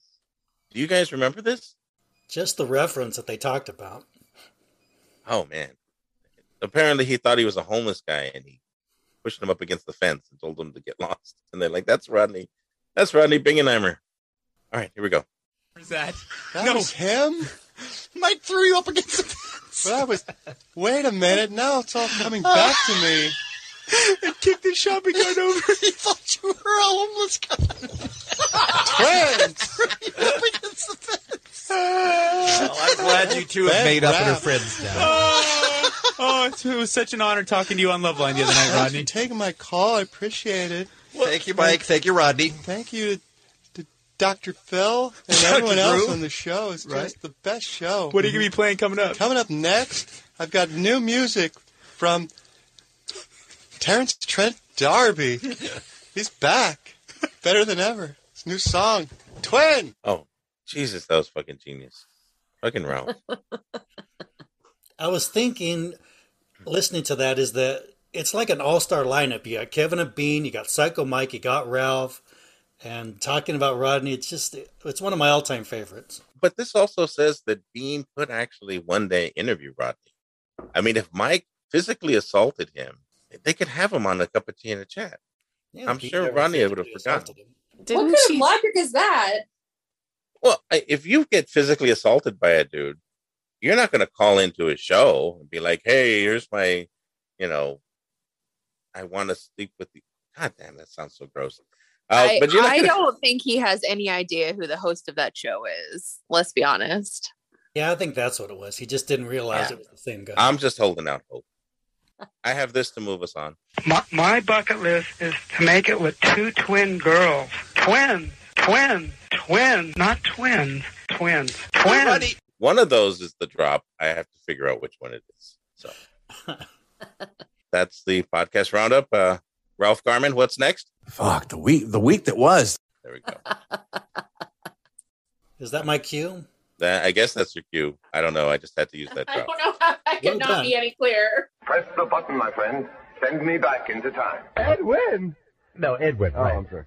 Do you guys remember this? Just the reference that they talked about. Oh man. Apparently he thought he was a homeless guy and he pushed him up against the fence and told him to get [LAUGHS] lost. And they're like, That's Rodney. That's Rodney Bingenheimer. All right, here we go. Where's that? That No. was him. [LAUGHS] Mike threw you up against the fence. That was. Wait a minute. Now it's all coming back to me. [LAUGHS] and kicked the shopping cart over. [LAUGHS] he thought you were a homeless guy. Twins. Threw you up against the fence. Well, I'm glad you two have made up and are friends now. [LAUGHS] oh, oh, it's- it was such an honor talking to you on Love Line the other night, Thanks for Rodney. taking my call. I appreciate it. Thank you, Mike. Thank you, Rodney. Thank you to, to Dr. Phil and Dr. everyone else Drew. on the show. It's Right. just the best show. What are you going to be playing coming up? Coming up next, I've got new music from Terence Trent D'Arby. [LAUGHS] He's back. Better than ever. It's a new song. Twin. Oh, Jesus, that was fucking genius. Fucking Ralph. [LAUGHS] I was thinking, listening to that, is that it's like an all star lineup. You got Kevin and Bean, you got Psycho Mike, you got Ralph, and talking about Rodney, it's just, it's one of my all time favorites. But this also says that Bean could actually one day interview Rodney. I mean, if Mike physically assaulted him, they could have him on a cup of tea and a chat. Yeah, I'm sure Ronnie would have forgotten. assaulted him. what kind of logic is that? Well, if you get physically assaulted by a dude, you're not going to call into his show and be like, "Hey, here's my, you know, I want to sleep with you." God damn, that sounds so gross. Uh, I, but you're not I gonna- don't think he has any idea who the host of that show is. Let's be honest. Yeah, I think that's what it was. He just didn't realize Yeah. it was the same guy. I'm just holding out hope. I have this to move us on. My, my bucket list is to make it with two twin girls. Twins. Twins. Twins. Not twins. Twins. Twins. One of those is the drop. I have to figure out which one it is. So [LAUGHS] that's the podcast roundup. Uh, Ralph Garman, what's next? Fuck the week. The week that was. There we go. [LAUGHS] Is that my cue? That, I guess that's your cue. I don't know. I just had to use that [LAUGHS] I don't know how I Well cannot done. be any clearer. Press the button, my friend. Send me back into time. Edwin. No, Edwin. Oh, I'm sorry.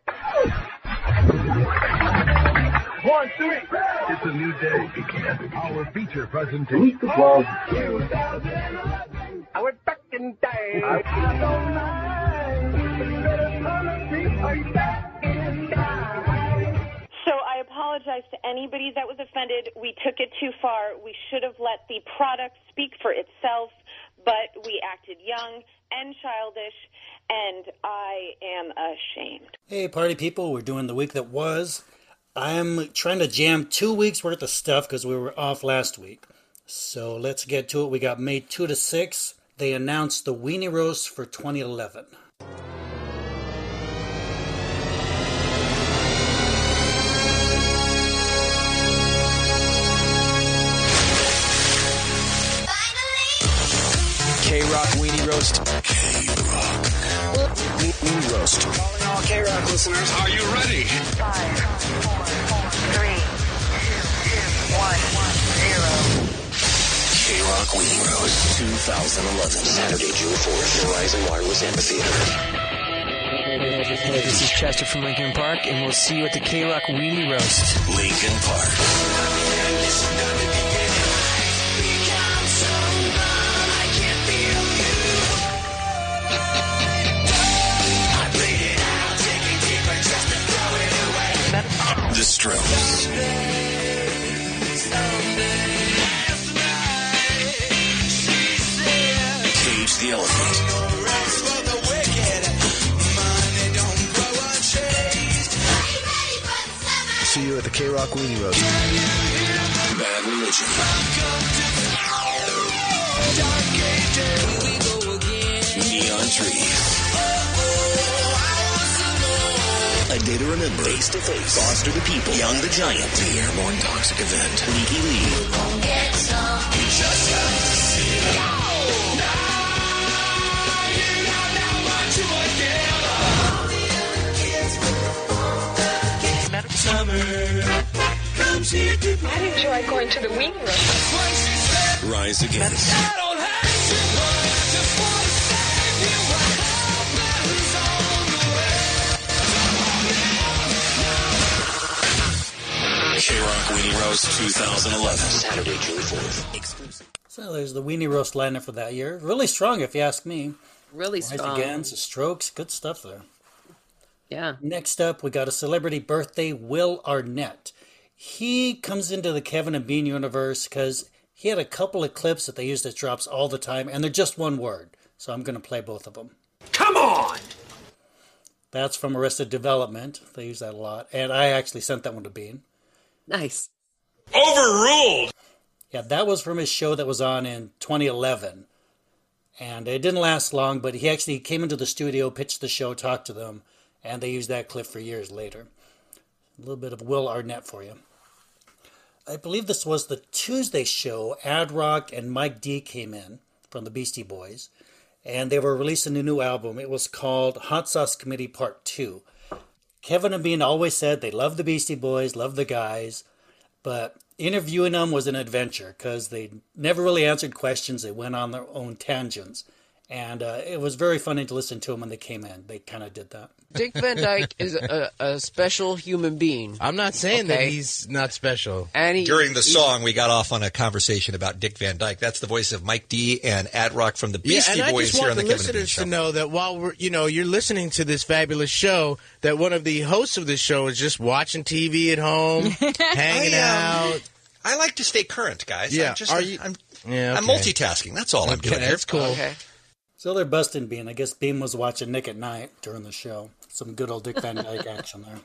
One, two, three. It's a new day began. Our feature presentation. Meet the club. I went back in time. So apologize to anybody that was offended. We took it too far. We should have let the product speak for itself. but we acted young and childish, and I am ashamed. Hey, party people, we're doing the week that was. I'm trying to jam two weeks worth of stuff because we were off last week. So let's get to it. We got May 2 to 6. They announced the Weenie Roast for 2011. K Rock Weenie Roast. K Rock Weenie Roast. Calling all K Rock listeners. Are you ready? Five, four, four, three, two, one, zero. K Rock Weenie Roast 2011. Saturday, June 4th. Verizon Wireless Amphitheater. Hey, this is Chester from Linkin Park, and we'll see you at the K Rock Weenie Roast. Linkin Park. The Strokes. Cage the Elephant. See you at the K Rock Weenie Roast. Bad Religion. Neon Trees. A Day to Remember. Face to Face. Foster the People. Young the Giant. The Airborne Toxic Event. Lykke Li. I enjoy going to the weenie roast. Rise Against. Weenie Roast 2011. Saturday, June 4th. Exclusive. So there's the Weenie Roast lineup for that year. Really strong, if you ask me. Really Rise strong. Against, the Strokes, good stuff there. Yeah. Next up, we got a celebrity birthday, Will Arnett. He comes into the Kevin and Bean universe because he had a couple of clips that they used as drops all the time, and they're just one word. So I'm going to play both of them. Come on! That's from Arrested Development. They use that a lot. And I actually sent that one to Bean. Nice. Overruled! Yeah, that was from his show that was on in 2011. And it didn't last long, but he actually came into the studio, pitched the show, talked to them, and they used that clip for years later. A little bit of Will Arnett for you. I believe this was the Tuesday show. Ad Rock and Mike D came in from the Beastie Boys, and they were releasing a new album. It was called Hot Sauce Committee Part 2. Kevin and Bean always said they love the Beastie Boys, love the guys, but interviewing them was an adventure because they never really answered questions. They went on their own tangents. And uh, it was very funny to listen to them when they came in. They kind of did that. Dick Van Dyke is a, a special human being. I'm not saying that he's not special. And he, During the he- song, we got off on a conversation about Dick Van Dyke. That's the voice of Mike D and Ad Rock from the Beastie yeah, Boys here on the the Kevin and Bean listeners Show. to know that while we're, you know, you're listening to this fabulous show, that one of the hosts of this show is just watching TV at home, [LAUGHS] hanging I, um, out. I like to stay current, guys. Yeah, I'm just, are you- I'm, Yeah, I'm multitasking. That's all I'm doing. here. that's cool. Okay. So they're busting Bean. I guess Bean was watching Nick at Night during the show. Some good old Dick Van Dyke [LAUGHS] action there.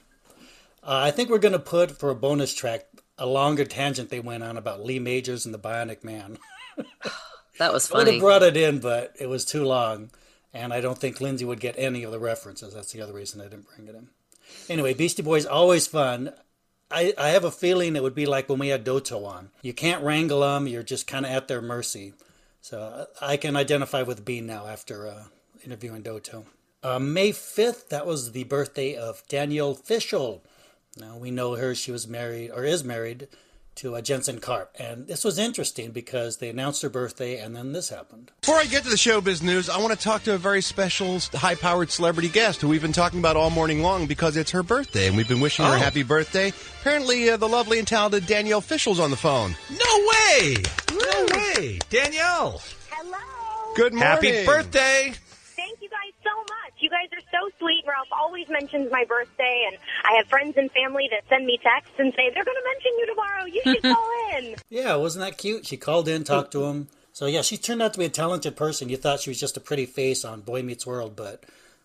Uh, I think we're going to put for a bonus track a longer tangent they went on about Lee Majors and the Bionic Man. [SIGHS] That was funny. I would have brought it in, but it was too long, and I don't think Lindsay would get any of the references. That's the other reason I didn't bring it in. Anyway, Beastie Boys always fun. I, I have a feeling it would be like when we had Doto on. You can't wrangle them; you're just kind of at their mercy. So uh, I can identify with Bean now after uh, interviewing Doto. Uh, May 5th, that was the birthday of Danielle Fishel. Now we know her, she was married, or is married, to uh, Jensen Karp. And this was interesting because they announced her birthday and then this happened. Before I get to the showbiz news, I want to talk to a very special, high powered celebrity guest who we've been talking about all morning long because it's her birthday and we've been wishing her Oh. a happy birthday. Apparently, uh, the lovely and talented Danielle Fishel's on the phone. No way! No way! Danielle! Hello. Good morning. Happy birthday! You guys are so sweet. Ralph always mentions my birthday, and I have friends and family that send me texts and say they're going to mention you tomorrow. You should call [LAUGHS] in. Yeah, wasn't that cute? She called in, talked to him, So yeah, she turned out to be a talented person. You thought she was just a pretty face on Boy Meets World, but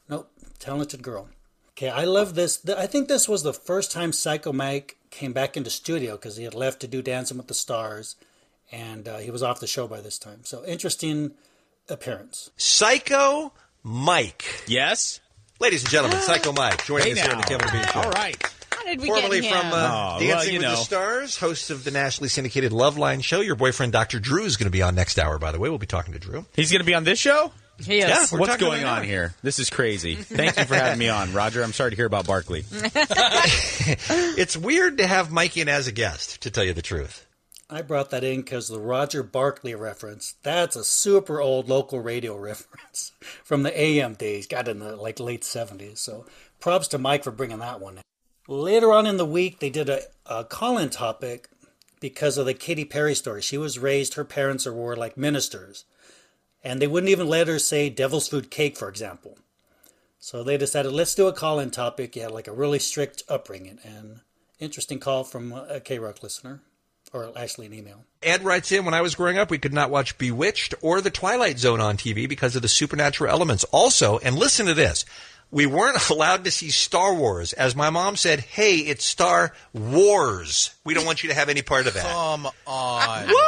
nope, talented girl. Okay, I love this. I think this was the first time Psycho Mike came back into studio because he had left to do Dancing with the Stars, and uh, he was off the show by this time. So interesting appearance. Psycho Mike. Yes? Ladies and gentlemen, [GASPS] Psycho Mike joining Hey us here on the now. Kevin and Bean Show. All right. How did we Formerly get him? from uh, Oh, Dancing well, you with the. Stars, host of the nationally syndicated Loveline show. Your boyfriend, Dr. Drew, is going to be on next hour, by the way. We'll be talking to Drew. He's going to be on this show? He is. Yeah, What's going on now. here? This is crazy. Thank you for having me on, Roger. I'm sorry to hear about Barkley. [LAUGHS] [LAUGHS] It's weird to have Mike in as a guest, to tell you the truth. I brought that in because the Roger Barkley reference, that's a super old local radio [LAUGHS] reference from the AM days, got in the like late 70s. So props to Mike for bringing that one in. Later on in the week, they did a, a call-in topic because of the Katy Perry story. She was raised, her parents were like ministers, and they wouldn't even let her say devil's food cake, for example. So they decided, let's do a call-in topic. Yeah, like a really strict upbringing. And interesting call from a K-Rock listener, or actually an email. Ed writes in, when I was growing up, we could not watch Bewitched or The Twilight Zone on TV because of the supernatural elements. Also, and listen to this, we weren't [LAUGHS] allowed to see Star Wars. As my mom said, hey, it's Star Wars. We don't want you to have any part of that. Come on. [LAUGHS]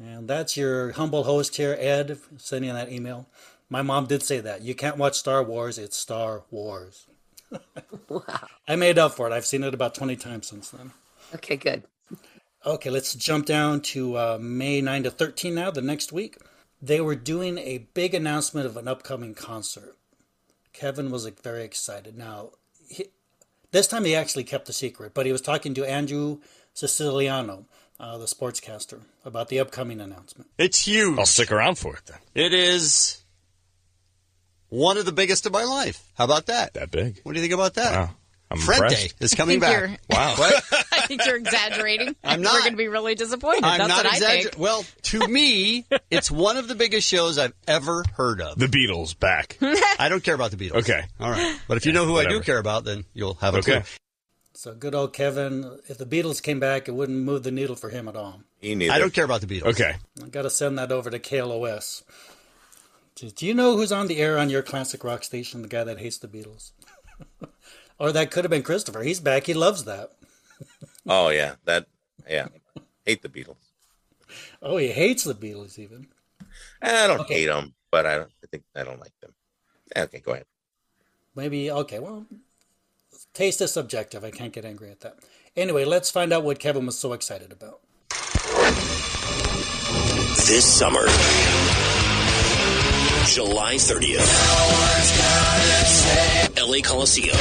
And that's your humble host here, Ed, sending that email. My mom did say that. You can't watch Star Wars, it's Star Wars. [LAUGHS] Wow. I made up for it. I've seen it about 20 times since then. Okay, good. Okay, let's jump down to uh, May 9 to 13 now, the next week. They were doing a big announcement of an upcoming concert. Kevin was like, very excited. Now, he, this time he actually kept the secret, but he was talking to Andrew Siciliano, uh, the sportscaster, about the upcoming announcement. It's huge. I'll stick around for it then. It is one of the biggest of my life. How about that? That big. What do you think about that? Wow. I'm Frente impressed. is coming back. Wow. [LAUGHS] What? I think you're exaggerating. [LAUGHS] I'm We're not. going to be really disappointed. I'm That's not what I exaggerating. think. Well, to [LAUGHS] me, it's one of the biggest shows I've ever heard of. The Beatles back. I don't care about the Beatles. Okay. All right. But if you know who I do care about, then you'll have a Okay. clue. So good old Kevin. If the Beatles came back, it wouldn't move the needle for him at all. Me neither. I don't care about the Beatles. Okay. I got to send that over to KLOS. Do do you know who's on the air on your classic rock station? The guy that hates the Beatles, or that could have been Christopher. He's back. He loves that. Oh yeah, that yeah. Hate the Beatles. Oh, he hates the Beatles even. I don't Okay. hate them, but I don't. I think I don't like them. Okay, go ahead. Maybe okay. Well, taste is subjective. I can't get angry at that. Anyway, let's find out what Kevin was so excited about. This summer, July 30th, LA Coliseum.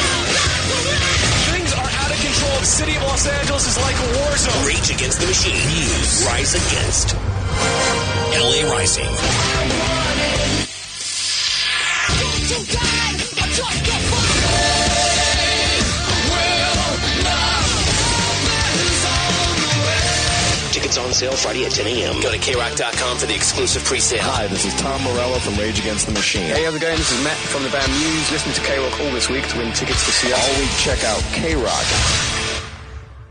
Things are out of control. The city of Los Angeles is like a war zone. Rage Against the Machine. Muse. Rise Against. LA Rising. Tickets on sale Friday at 10 a.m. Go to krock.com for the exclusive pre-sale. Hi, this is Tom Morello from Rage Against the Machine. Hey, how's it going? This is Matt from the band Muse. Listen to K Rock all this week to win tickets to see us. All week, check out K Rock.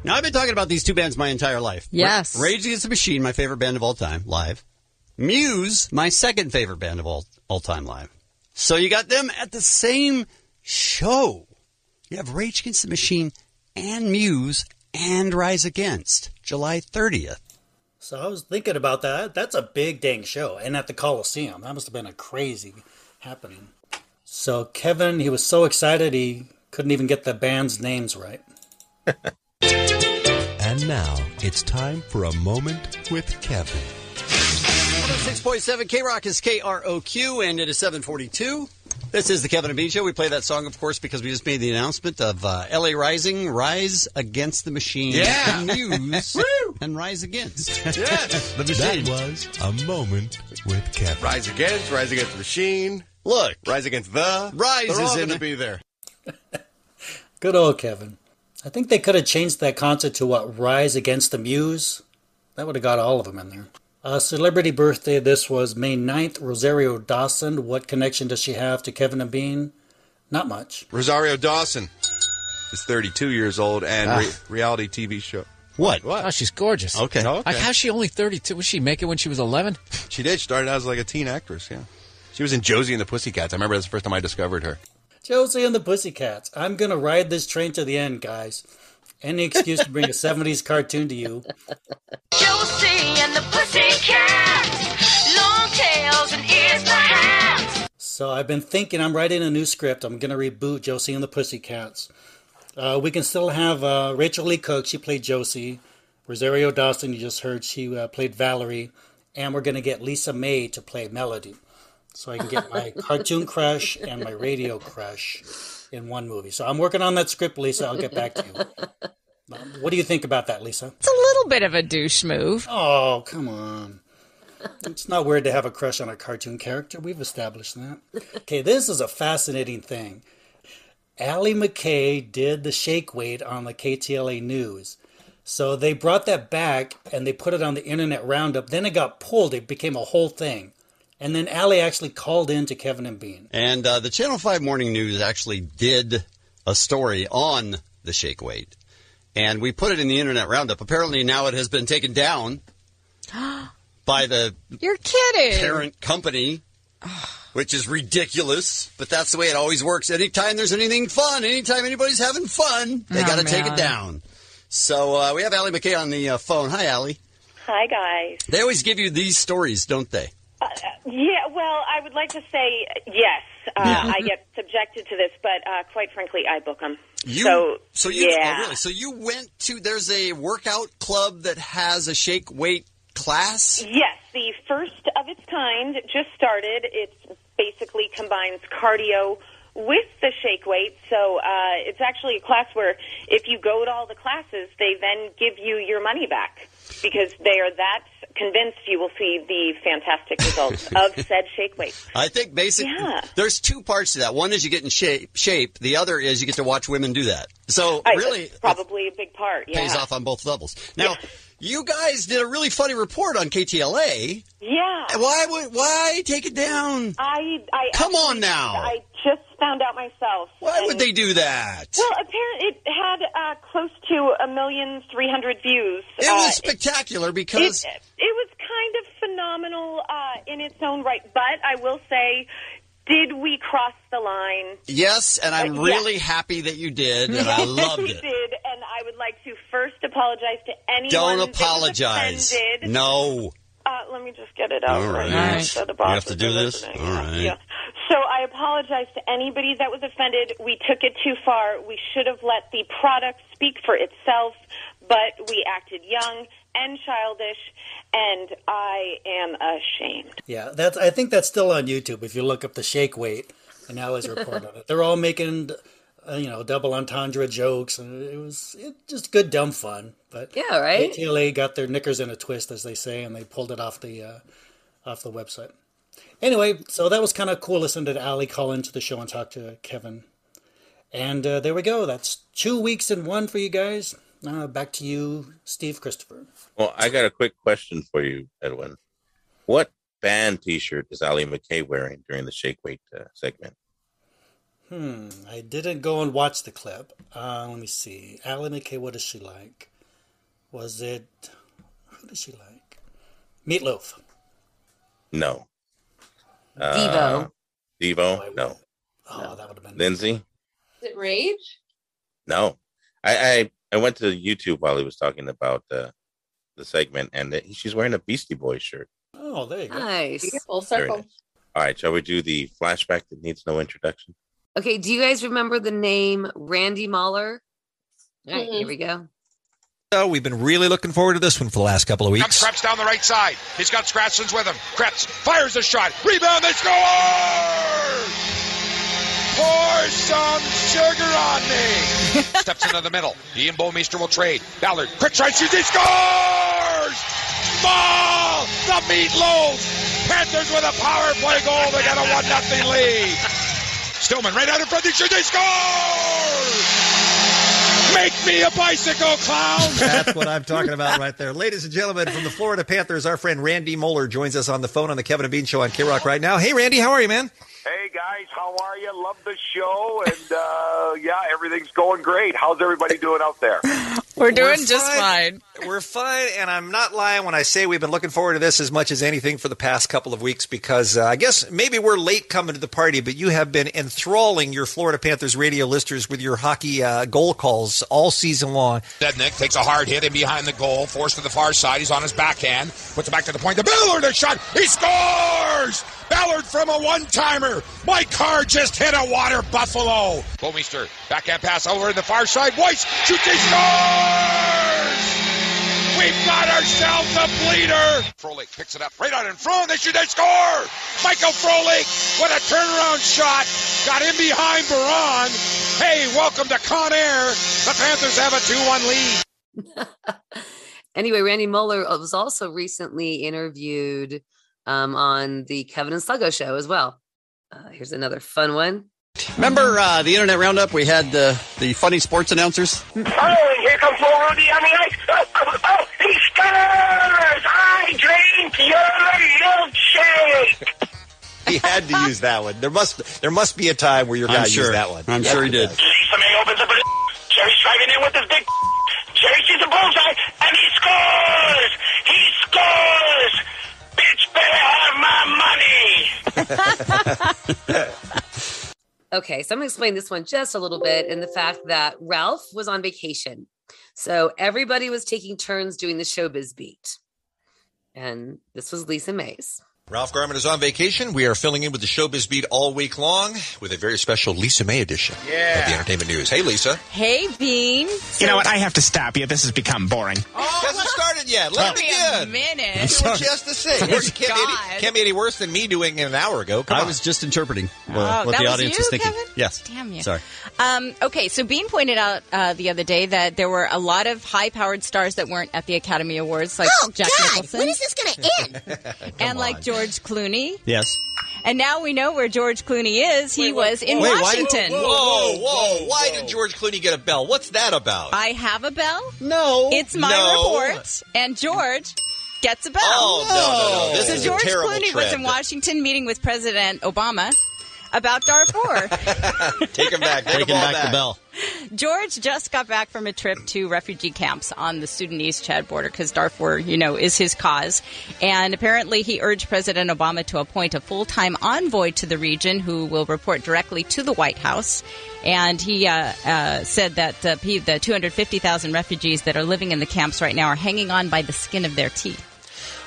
Now, I've been talking about these two bands my entire life. Yes. Ra- Rage Against the Machine, my favorite band of all time, live. Muse, my second favorite band of all, all time, live. So you got them at the same show. You have Rage Against the Machine and Muse and Rise Against, July 30th. So I was thinking about that. That's a big dang show, and at the Coliseum, that must have been a crazy happening. So Kevin, he was so excited he couldn't even get the band's names right. [LAUGHS] And now it's time for a moment with Kevin. 106.7 K Rock is K R O Q, and it is 742. This is the Kevin and Bean Show. We play that song, of course, because we just made the announcement of uh, LA Rising, Rise Against the Machine. Yeah. And Muse, [LAUGHS] and Rise Against. [LAUGHS] Yes, the machine. That was a moment with Kevin. Rise Against, Rise Against the Machine. Look. Rise Against the. Rise They're is in going to be there. [LAUGHS] Good old Kevin. I think they could have changed that concert to what? Rise Against the Muse? That would have got all of them in there. Uh, celebrity birthday, this was May 9th. Rosario Dawson. What connection does she have to Kevin and Bean? Not much. Rosario Dawson is 32 years old and Ah. re- reality TV show. What? Oh, she's gorgeous. Okay. Oh, okay. Like, how's she only 32? Was she make it when she was 11? [LAUGHS] She did. She started out as like a teen actress. Yeah. She was in Josie and the Pussycats. I remember that's the first time I discovered her. Josie and the Pussycats. I'm going to ride this train to the end, guys. Any excuse to bring a 70s cartoon to you. Josie and the Pussycats. Long tails and ears perhaps. So I've been thinking I'm writing a new script. I'm going to reboot Josie and the Pussycats. Uh, we can still have uh, Rachael Leigh Cook. She played Josie. Rosario Dawson, you just heard, she uh, played Valerie. And we're going to get Lisa May to play Melody. So I can get my [LAUGHS] cartoon crush and my radio crush in one movie. So I'm working on that script, Lisa. I'll get back to you. [LAUGHS] What do you think about that, Lisa? It's a little bit of a douche move. Oh, come on. It's not weird to have a crush on a cartoon character. We've established that. Okay, this is a fascinating thing. Allie MacKay did the shake weight on the KTLA News. So they brought that back and they put it on the Internet Roundup. Then it got pulled. It became a whole thing. And then Allie actually called in to Kevin and Bean. And uh, the Channel 5 Morning News actually did a story on the shake weight. And we put it in the Internet Roundup. Apparently now it has been taken down [GASPS] by the You're kidding. parent company, [SIGHS] which is ridiculous. But that's the way it always works. Anytime there's anything fun, anytime anybody's having fun, they Oh, got to take man. it down. So uh, we have Allie MacKay on the uh, phone. Hi, Allie. Hi, guys. They always give you these stories, don't they? Uh, yeah, well, I would like to say yes. Uh, Yeah. I get subjected to this, but uh, quite frankly, I book them. You, so, you yeah. oh, really? So you went to there's a workout club that has a shake weight class. Yes, the first of its kind just started. It basically combines cardio with the shake weight. So uh, it's actually a class where if you go to all the classes, they then give you your money back because they are that convinced you will see the fantastic results [LAUGHS] of said shake weight. I think basically Yeah. there's two parts to that. One is you get in shape, shape. The other is you get to watch women do that. So really, probably a big part. Yeah. pays off on both levels. Now, you guys did a really funny report on KTLA. Yeah. Why would why take it down? I, I Come on now. I just found out myself. Why would they do that? Well, apparently it had uh, close to a million three hundred views. It Uh, was spectacular because it, it was kind of phenomenal uh, in its own right. But I will say, did we cross the line? yes, and I'm Uh, really yes. happy that you did, and I [LAUGHS] loved it. did, and I would like to first apologize to anyone. Don't apologize. No. Uh, let me just get it out. All right. now so the You have to do this? All right. Yeah. So I apologize to anybody that was offended. We took it too far. We should have let the product speak for itself, but we acted young and childish, and I am ashamed. Yeah, that's. I think that's still on YouTube. If you look up the shake weight and Allie's report on it, they're all making, uh, you know, double entendre jokes, and it was it, just good dumb fun. But Yeah, right? KTLA got their knickers in a twist, as they say, and they pulled it off the uh, off the website. Anyway, so that was kind of cool. Listening to Allie call into the show and talk to Kevin, and uh, there we go. That's two weeks in one for you guys. Uh, back to you, Steve Christopher. Well, I got a quick question for you, Edwin. What band T-shirt is Allie MacKay wearing during the shake weight uh, segment? Hmm. I didn't go and watch the clip. Uh, let me see. Allie MacKay, what is she like? Was it who does she like? Meatloaf. No. Devo. Devo? No. Oh, that would have been. Lindsay? Is it Rage? No. I, I I went to YouTube while he was talking about uh, the segment, and that- she's wearing a Beastie Boys shirt. Oh, there you go. Nice. Full circle. nice. All right, shall we do the flashback that needs no introduction? Okay, do you guys remember the name Randy Moller? All right, here we go. So we've been really looking forward to this one for the last couple of Comes weeks. Krebs down the right side. He's got Scratchins with him. Krebs fires the shot. Rebound, they score! Pour some sugar on me. [LAUGHS] Steps into the middle. Ian Bouwmeester will trade. Ballard, quick strike shoots, he scores! Ball! The meatloaf! Panthers with a power play goal. They got a 1 0 lead. Stillman right out in front. They shoot, they score! Make me a bicycle clown! [LAUGHS] That's what I'm talking about right there. Ladies and gentlemen, from the Florida Panthers, our friend Randy Moller joins us on the phone on the Kevin and Bean Show on K Rock right now. Hey, Randy, how are you, man? Hey guys, how are you? Love the show, and uh, yeah, everything's going great. How's everybody doing out there? [LAUGHS] We're doing We're just fine. We're fine, and I'm not lying when I say we've been looking forward to this as much as anything for the past couple of weeks because uh, I guess maybe we're late coming to the party, but you have been enthralling your Florida Panthers radio listeners with your hockey uh, goal calls all season long. Dednick takes a hard hit in behind the goal, forced to the far side. He's on his backhand, puts it back to the point. The Ballard a shot. He scores! Ballard from a one-timer. My car just hit a water buffalo. Bouwmeester, backhand pass over in the far side. Weiss shoots. He scores! We've got ourselves a bleeder. Frolik picks it up right out in front. They shoot. They score. Michael Frolik, what a turnaround shot. Got in behind Baron. Hey, welcome to Con Air. The Panthers have a 2-1 lead. [LAUGHS] Anyway, Randy Moller was also recently interviewed um, on the Kevin and Sluggo show as well. Uh, here's another fun one. Remember uh, the Internet Roundup? We had the the funny sports announcers. Oh, and here comes Little Rudy on the ice. Oh, oh, oh, he scores! I drink your milkshake. He had to use that one. There must there must be a time where your guy I'm sure. used that one. I'm sure he did. Lisa May opens up a Jerry's driving in with his big Jerry sees a bullseye and he scores! He scores! Bitch better have my money! [LAUGHS] Okay, so I'm going to explain this one just a little bit in the fact that Ralph was on vacation. So everybody was taking turns doing the showbiz beat. And this was Lisa Mays. Ralph Garman is on vacation. We are filling in with the showbiz beat all week long with a very special Lisa May edition of the entertainment news. Hey, Lisa. Hey, Bean. You know what? I have to stop you. This has become boring. Oh, hasn't started yet. Let Give it me a minute. See what she has to say. It can't, be any, can't be any worse than me doing it an hour ago. Come I on. was just interpreting uh, Oh, what the audience you, was thinking. Kevin? Yes. Damn you. Sorry. Um, okay, so Bean pointed out uh, the other day that there were a lot of high-powered stars that weren't at the Academy Awards, like Oh, Jack God. Nicholson When is this going to end? and like George Clooney. Yes. And now we know where George Clooney is. He was in Wait, why did- Washington. whoa, whoa, Why did George Clooney get a bell? What's that about? I have a bell. No. It's my No. report, and George gets a bell. Oh, no, no, no. This so is a George terrible Clooney was in Washington meeting with President Obama about Darfur. [LAUGHS] Take him back. Take Taking him all back, the bell. George just got back from a trip to refugee camps on the Sudanese Chad border because Darfur, you know, is his cause. And apparently he urged President Obama to appoint a full time envoy to the region who will report directly to the White House. And he uh, uh, said that uh, he- the 250,000 refugees that are living in the camps right now are hanging on by the skin of their teeth.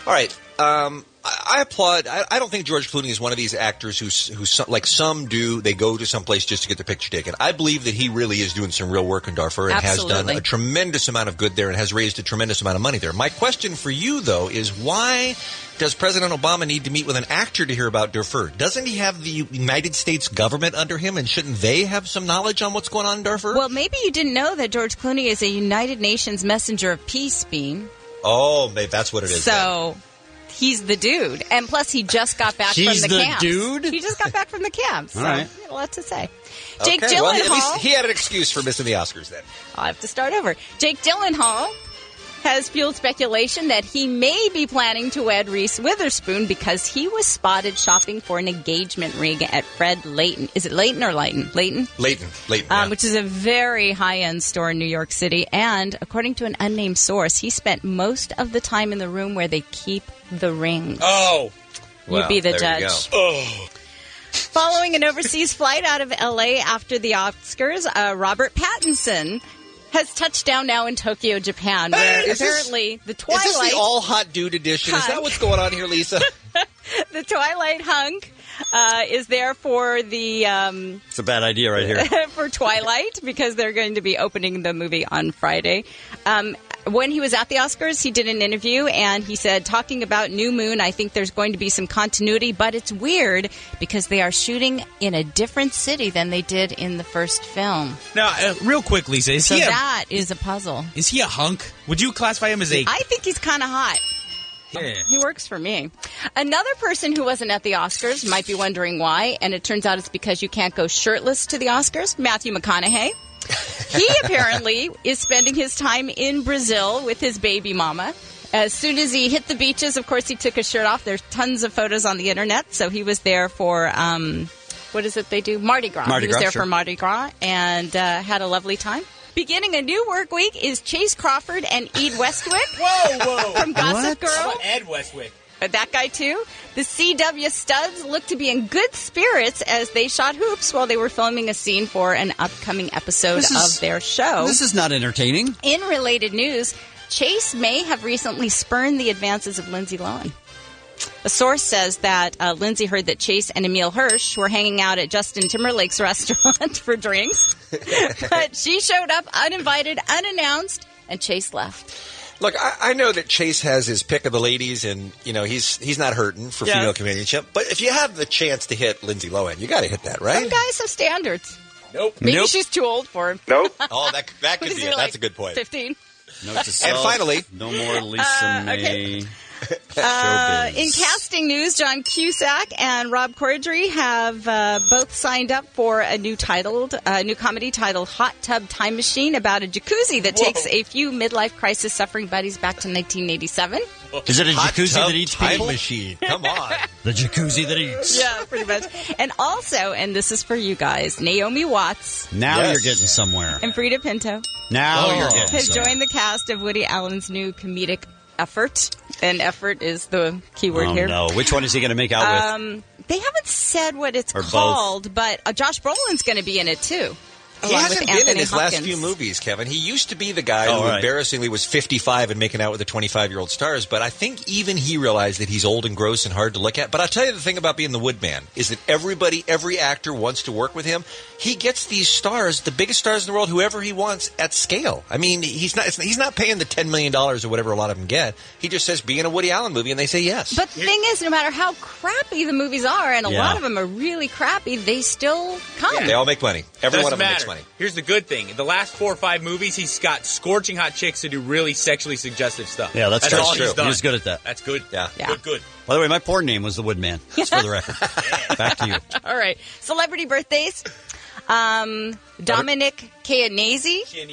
All right. Um, I, applaud. I, I don't think George Clooney is one of these actors who's who's like some do. They go to some place just to get their picture taken. I believe that he really is doing some real work in Darfur and has done a tremendous amount of good there and has raised a tremendous amount of money there. My question for you though is why does President Obama need to meet with an actor to hear about Darfur? Doesn't he have the United States government under him, and shouldn't they have some knowledge on what's going on in Darfur? Well, maybe you didn't know that George Clooney is a United Nations messenger of peace, Bean. oh, maybe that's what it is. then. So he's the dude, and plus he just got back He's from the, the camps. dude? He just got back from the camp. All so right. a lot to say. Jake Okay, well, at least he had an excuse for missing the Oscars then. I'll have to start over. Jake Gyllenhaal has fueled speculation that he may be planning to wed Reese Witherspoon because he was spotted shopping for an engagement ring at Fred Leighton. Is it Layton or Layton? Layton? Leighton, Leighton. um, yeah. which is a very high end store in New York City. And according to an unnamed source, he spent most of the time in the room where they keep the rings. Oh. You be the judge. Oh. Following an overseas flight out of LA after the Oscars, uh, Robert Pattinson has touched down now in Tokyo, Japan, where Is this- apparently the Is Twilight, this the all hot dude edition? Is that what's going on here, Lisa? [LAUGHS] the Twilight hunk, uh, is there for the um, It's a bad idea right here. [LAUGHS] for Twilight because they're going to be opening the movie on Friday. Um, when he was at the Oscars, he did an interview and he said, talking about New Moon, I think there's going to be some continuity, but it's weird because they are shooting in a different city than they did in the first film. Now, uh, real quick, Lisa, is So he a, that is a puzzle. is he a hunk? Would you classify him as a? I think he's kind of hot. Yeah. He works for me. Another person who wasn't at the Oscars might be wondering why, and it turns out it's because you can't go shirtless to the Oscars. Matthew McConaughey. He apparently is spending his time in Brazil with his baby mama. As soon as he hit the beaches, of course, he took his shirt off. There's tons of photos on the internet. So he was there for, um, what is it they do? Mardi Gras. Mardi he was Gras, there sure. for Mardi Gras and uh, had a lovely time. Beginning a new work week is Chace Crawford and Ed Westwick. Whoa, whoa. From Gossip How Girl. Ed Westwick. That guy too. The CW studs look to be in good spirits as they shot hoops while they were filming a scene for an upcoming episode is- of their show. This is not entertaining. In related news, Chace may have recently spurned the advances of Lindsay Lohan. A source says that uh, Lindsay heard that Chace and Emile Hirsch were hanging out at Justin Timberlake's [LAUGHS] restaurant for drinks, [LAUGHS] but she showed up uninvited, unannounced, and Chace left. Look, I, I know that Chace has his pick of the ladies, and you know he's he's not hurting for Yeah. female companionship. But if you have the chance to hit Lindsay Lohan, you got to hit that, right? Some guys have standards. Nope. Maybe Nope. she's too old for him. Nope. [LAUGHS] oh, that that could be it. like, That's a good point. Fifteen. Note to And finally- no more Lisa Uh, May. okay. [LAUGHS] Uh, in casting news, John Cusack and Rob Corddry have uh, both signed up for a new titled, a new comedy titled "Hot Tub Time Machine" about a jacuzzi that Whoa. takes a few midlife crisis suffering buddies back to 1987. Is it a Hot jacuzzi tub that eats time people? machine. Come on. [LAUGHS] The jacuzzi that eats. Yeah, pretty much. And also, and this is for you guys, Naomi Watts Now Yes. you're getting somewhere. and Freida Pinto Now Oh. you're getting have somewhere. joined the cast of Woody Allen's new comedic effort. And effort is the key word oh, here. no. Which one is he going to make out with? Um, they haven't said what it's Or both. called, but uh, Josh Brolin's going to be in it too. He hasn't with been in Anthony his last few movies, Kevin. He used to be the guy Oh, who right. embarrassingly was 55 and making out with the 25 year old stars, but I think even he realized that he's old and gross and hard to look at. But I'll tell you the thing about being the Woodman is that everybody, every actor wants to work with him. He gets these stars, the biggest stars in the world, whoever he wants at scale. I mean, he's not he's not paying the $10 million or whatever a lot of them get. He just says, be in a Woody Allen movie, and they say yes. But the thing is, no matter how crappy the movies are, and a Yeah. lot of them are really crappy, they still come. they all make money. Every Doesn't one of them matter. makes money. Here's the good thing: the last four or five movies, he's got scorching hot chicks to do really sexually suggestive stuff. Yeah, that's true. all he's done. He's good at that. That's good. Yeah. Yeah. Good. Good. By the way, my porn name was the Woodman. Just for the [LAUGHS] record. Back to you. [LAUGHS] All right, celebrity birthdays. Um, Dominic Chianese,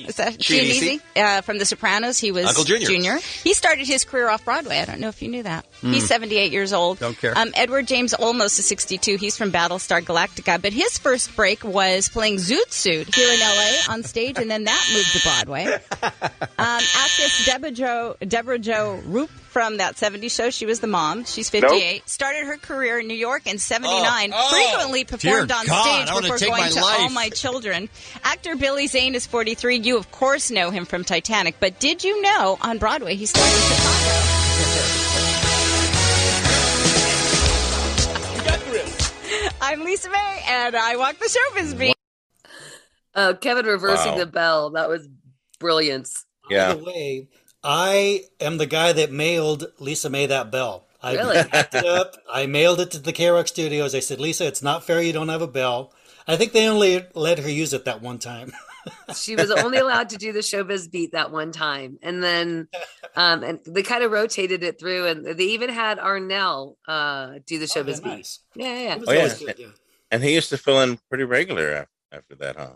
is that Chianese. Chianese? Uh, from The Sopranos. He was Uncle Junior. Junior. He started his career off Broadway. I don't know if you knew that. Hmm. He's 78 years old. Don't care. Um, Edward James Olmos is 62. He's from Battlestar Galactica. But his first break was playing Zoot Suit here in LA on stage, and then that moved to Broadway. [LAUGHS] Um, actress Deborah Jo, Deborah Jo Rupp from that 70s show. She was the mom. She's 58. Started her career in New York in 79. Oh, oh. frequently performed on God, stage before going to life. All My Children. Actor Billy Zane is 43. You, of course, know him from Titanic. But did you know on Broadway he starred in Chicago? I'm Lisa May, and I walk the showbiz beat. Uh, Kevin reversing Wow. the bell. That was brilliance. Yeah. By the way, I am the guy that mailed Lisa May that bell. I Really? packed it up. I mailed it to the KROQ Studios. I said, Lisa, it's not fair you don't have a bell. I think they only let her use it that one time. [LAUGHS] She was only allowed to do the showbiz beat that one time, and then [LAUGHS] um, and they kind of rotated it through, and they even had Arnell uh, do the showbiz beat. nice. Yeah, yeah. It Oh, yeah. good, yeah. And he used to fill in pretty regular after, after that, huh?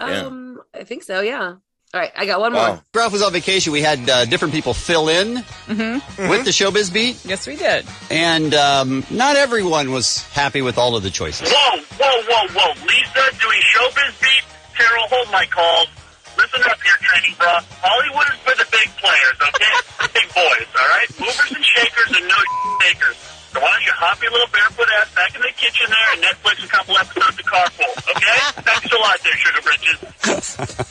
yeah. Yeah. Um, I think so. Yeah. All right, I got one Wow. more. Ralph was on vacation. We had uh, different people fill in Mm-hmm. with the showbiz beat, Yes, we did. and um, not everyone was happy with all of the choices. Whoa, whoa, whoa, whoa. Lisa doing showbiz beat? Carol, hold my calls. Listen up here, training bra. Hollywood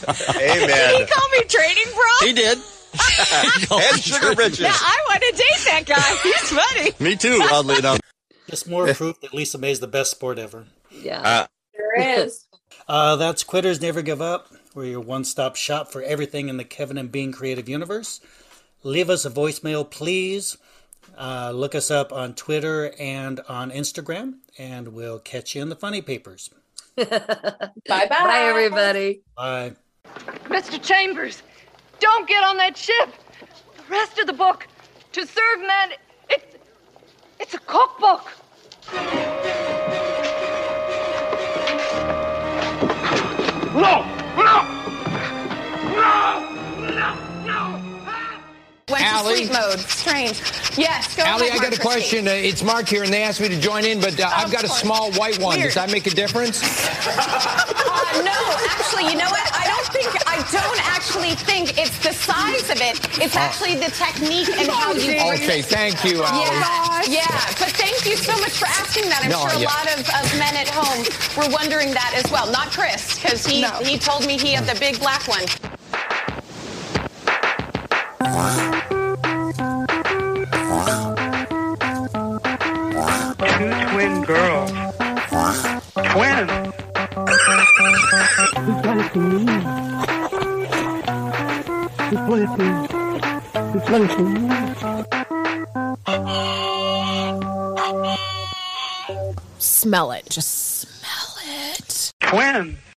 Did he call me training bra? He did. [LAUGHS] and Sugar Britches. Yeah, I want to date that guy. He's funny. Me too, oddly enough. Just more proof that Lisa May is the best sport ever. Yeah. Uh, There is. [LAUGHS] Uh, that's Quitters Never Give Up. We're your one stop shop for everything in the Kevin and Bean creative universe. Leave us a voicemail, please. Uh, look us up on Twitter and on Instagram, and we'll catch you in the funny papers. [LAUGHS] Bye bye. Bye, everybody. Bye. Mr. Chambers, don't get on that ship. The rest of the book, To Serve Men, it's, it's a cookbook. No! No! No! No! Went Allie? to sleep mode. Strange. Yes, go Allie, ahead, I got a question. Uh, it's Mark here, and they asked me to join in, but uh, I've got a small white one. Weird. Does that make a difference? [LAUGHS] Uh, no, actually, you know what? I don't think I don't actually think it's the size of it. It's actually the technique and how you. Okay, thank you, Allie. Yeah, yeah. But thank you so much for asking that. I'm No, sure a yeah. lot of, of men at home were wondering that as well. Not Chris, because he, he told me he had the big black one. Two [LAUGHS] girls. Twins. He's got it to me. He's got it to me. He's got it to me. Smell it. Just smell it. Twins.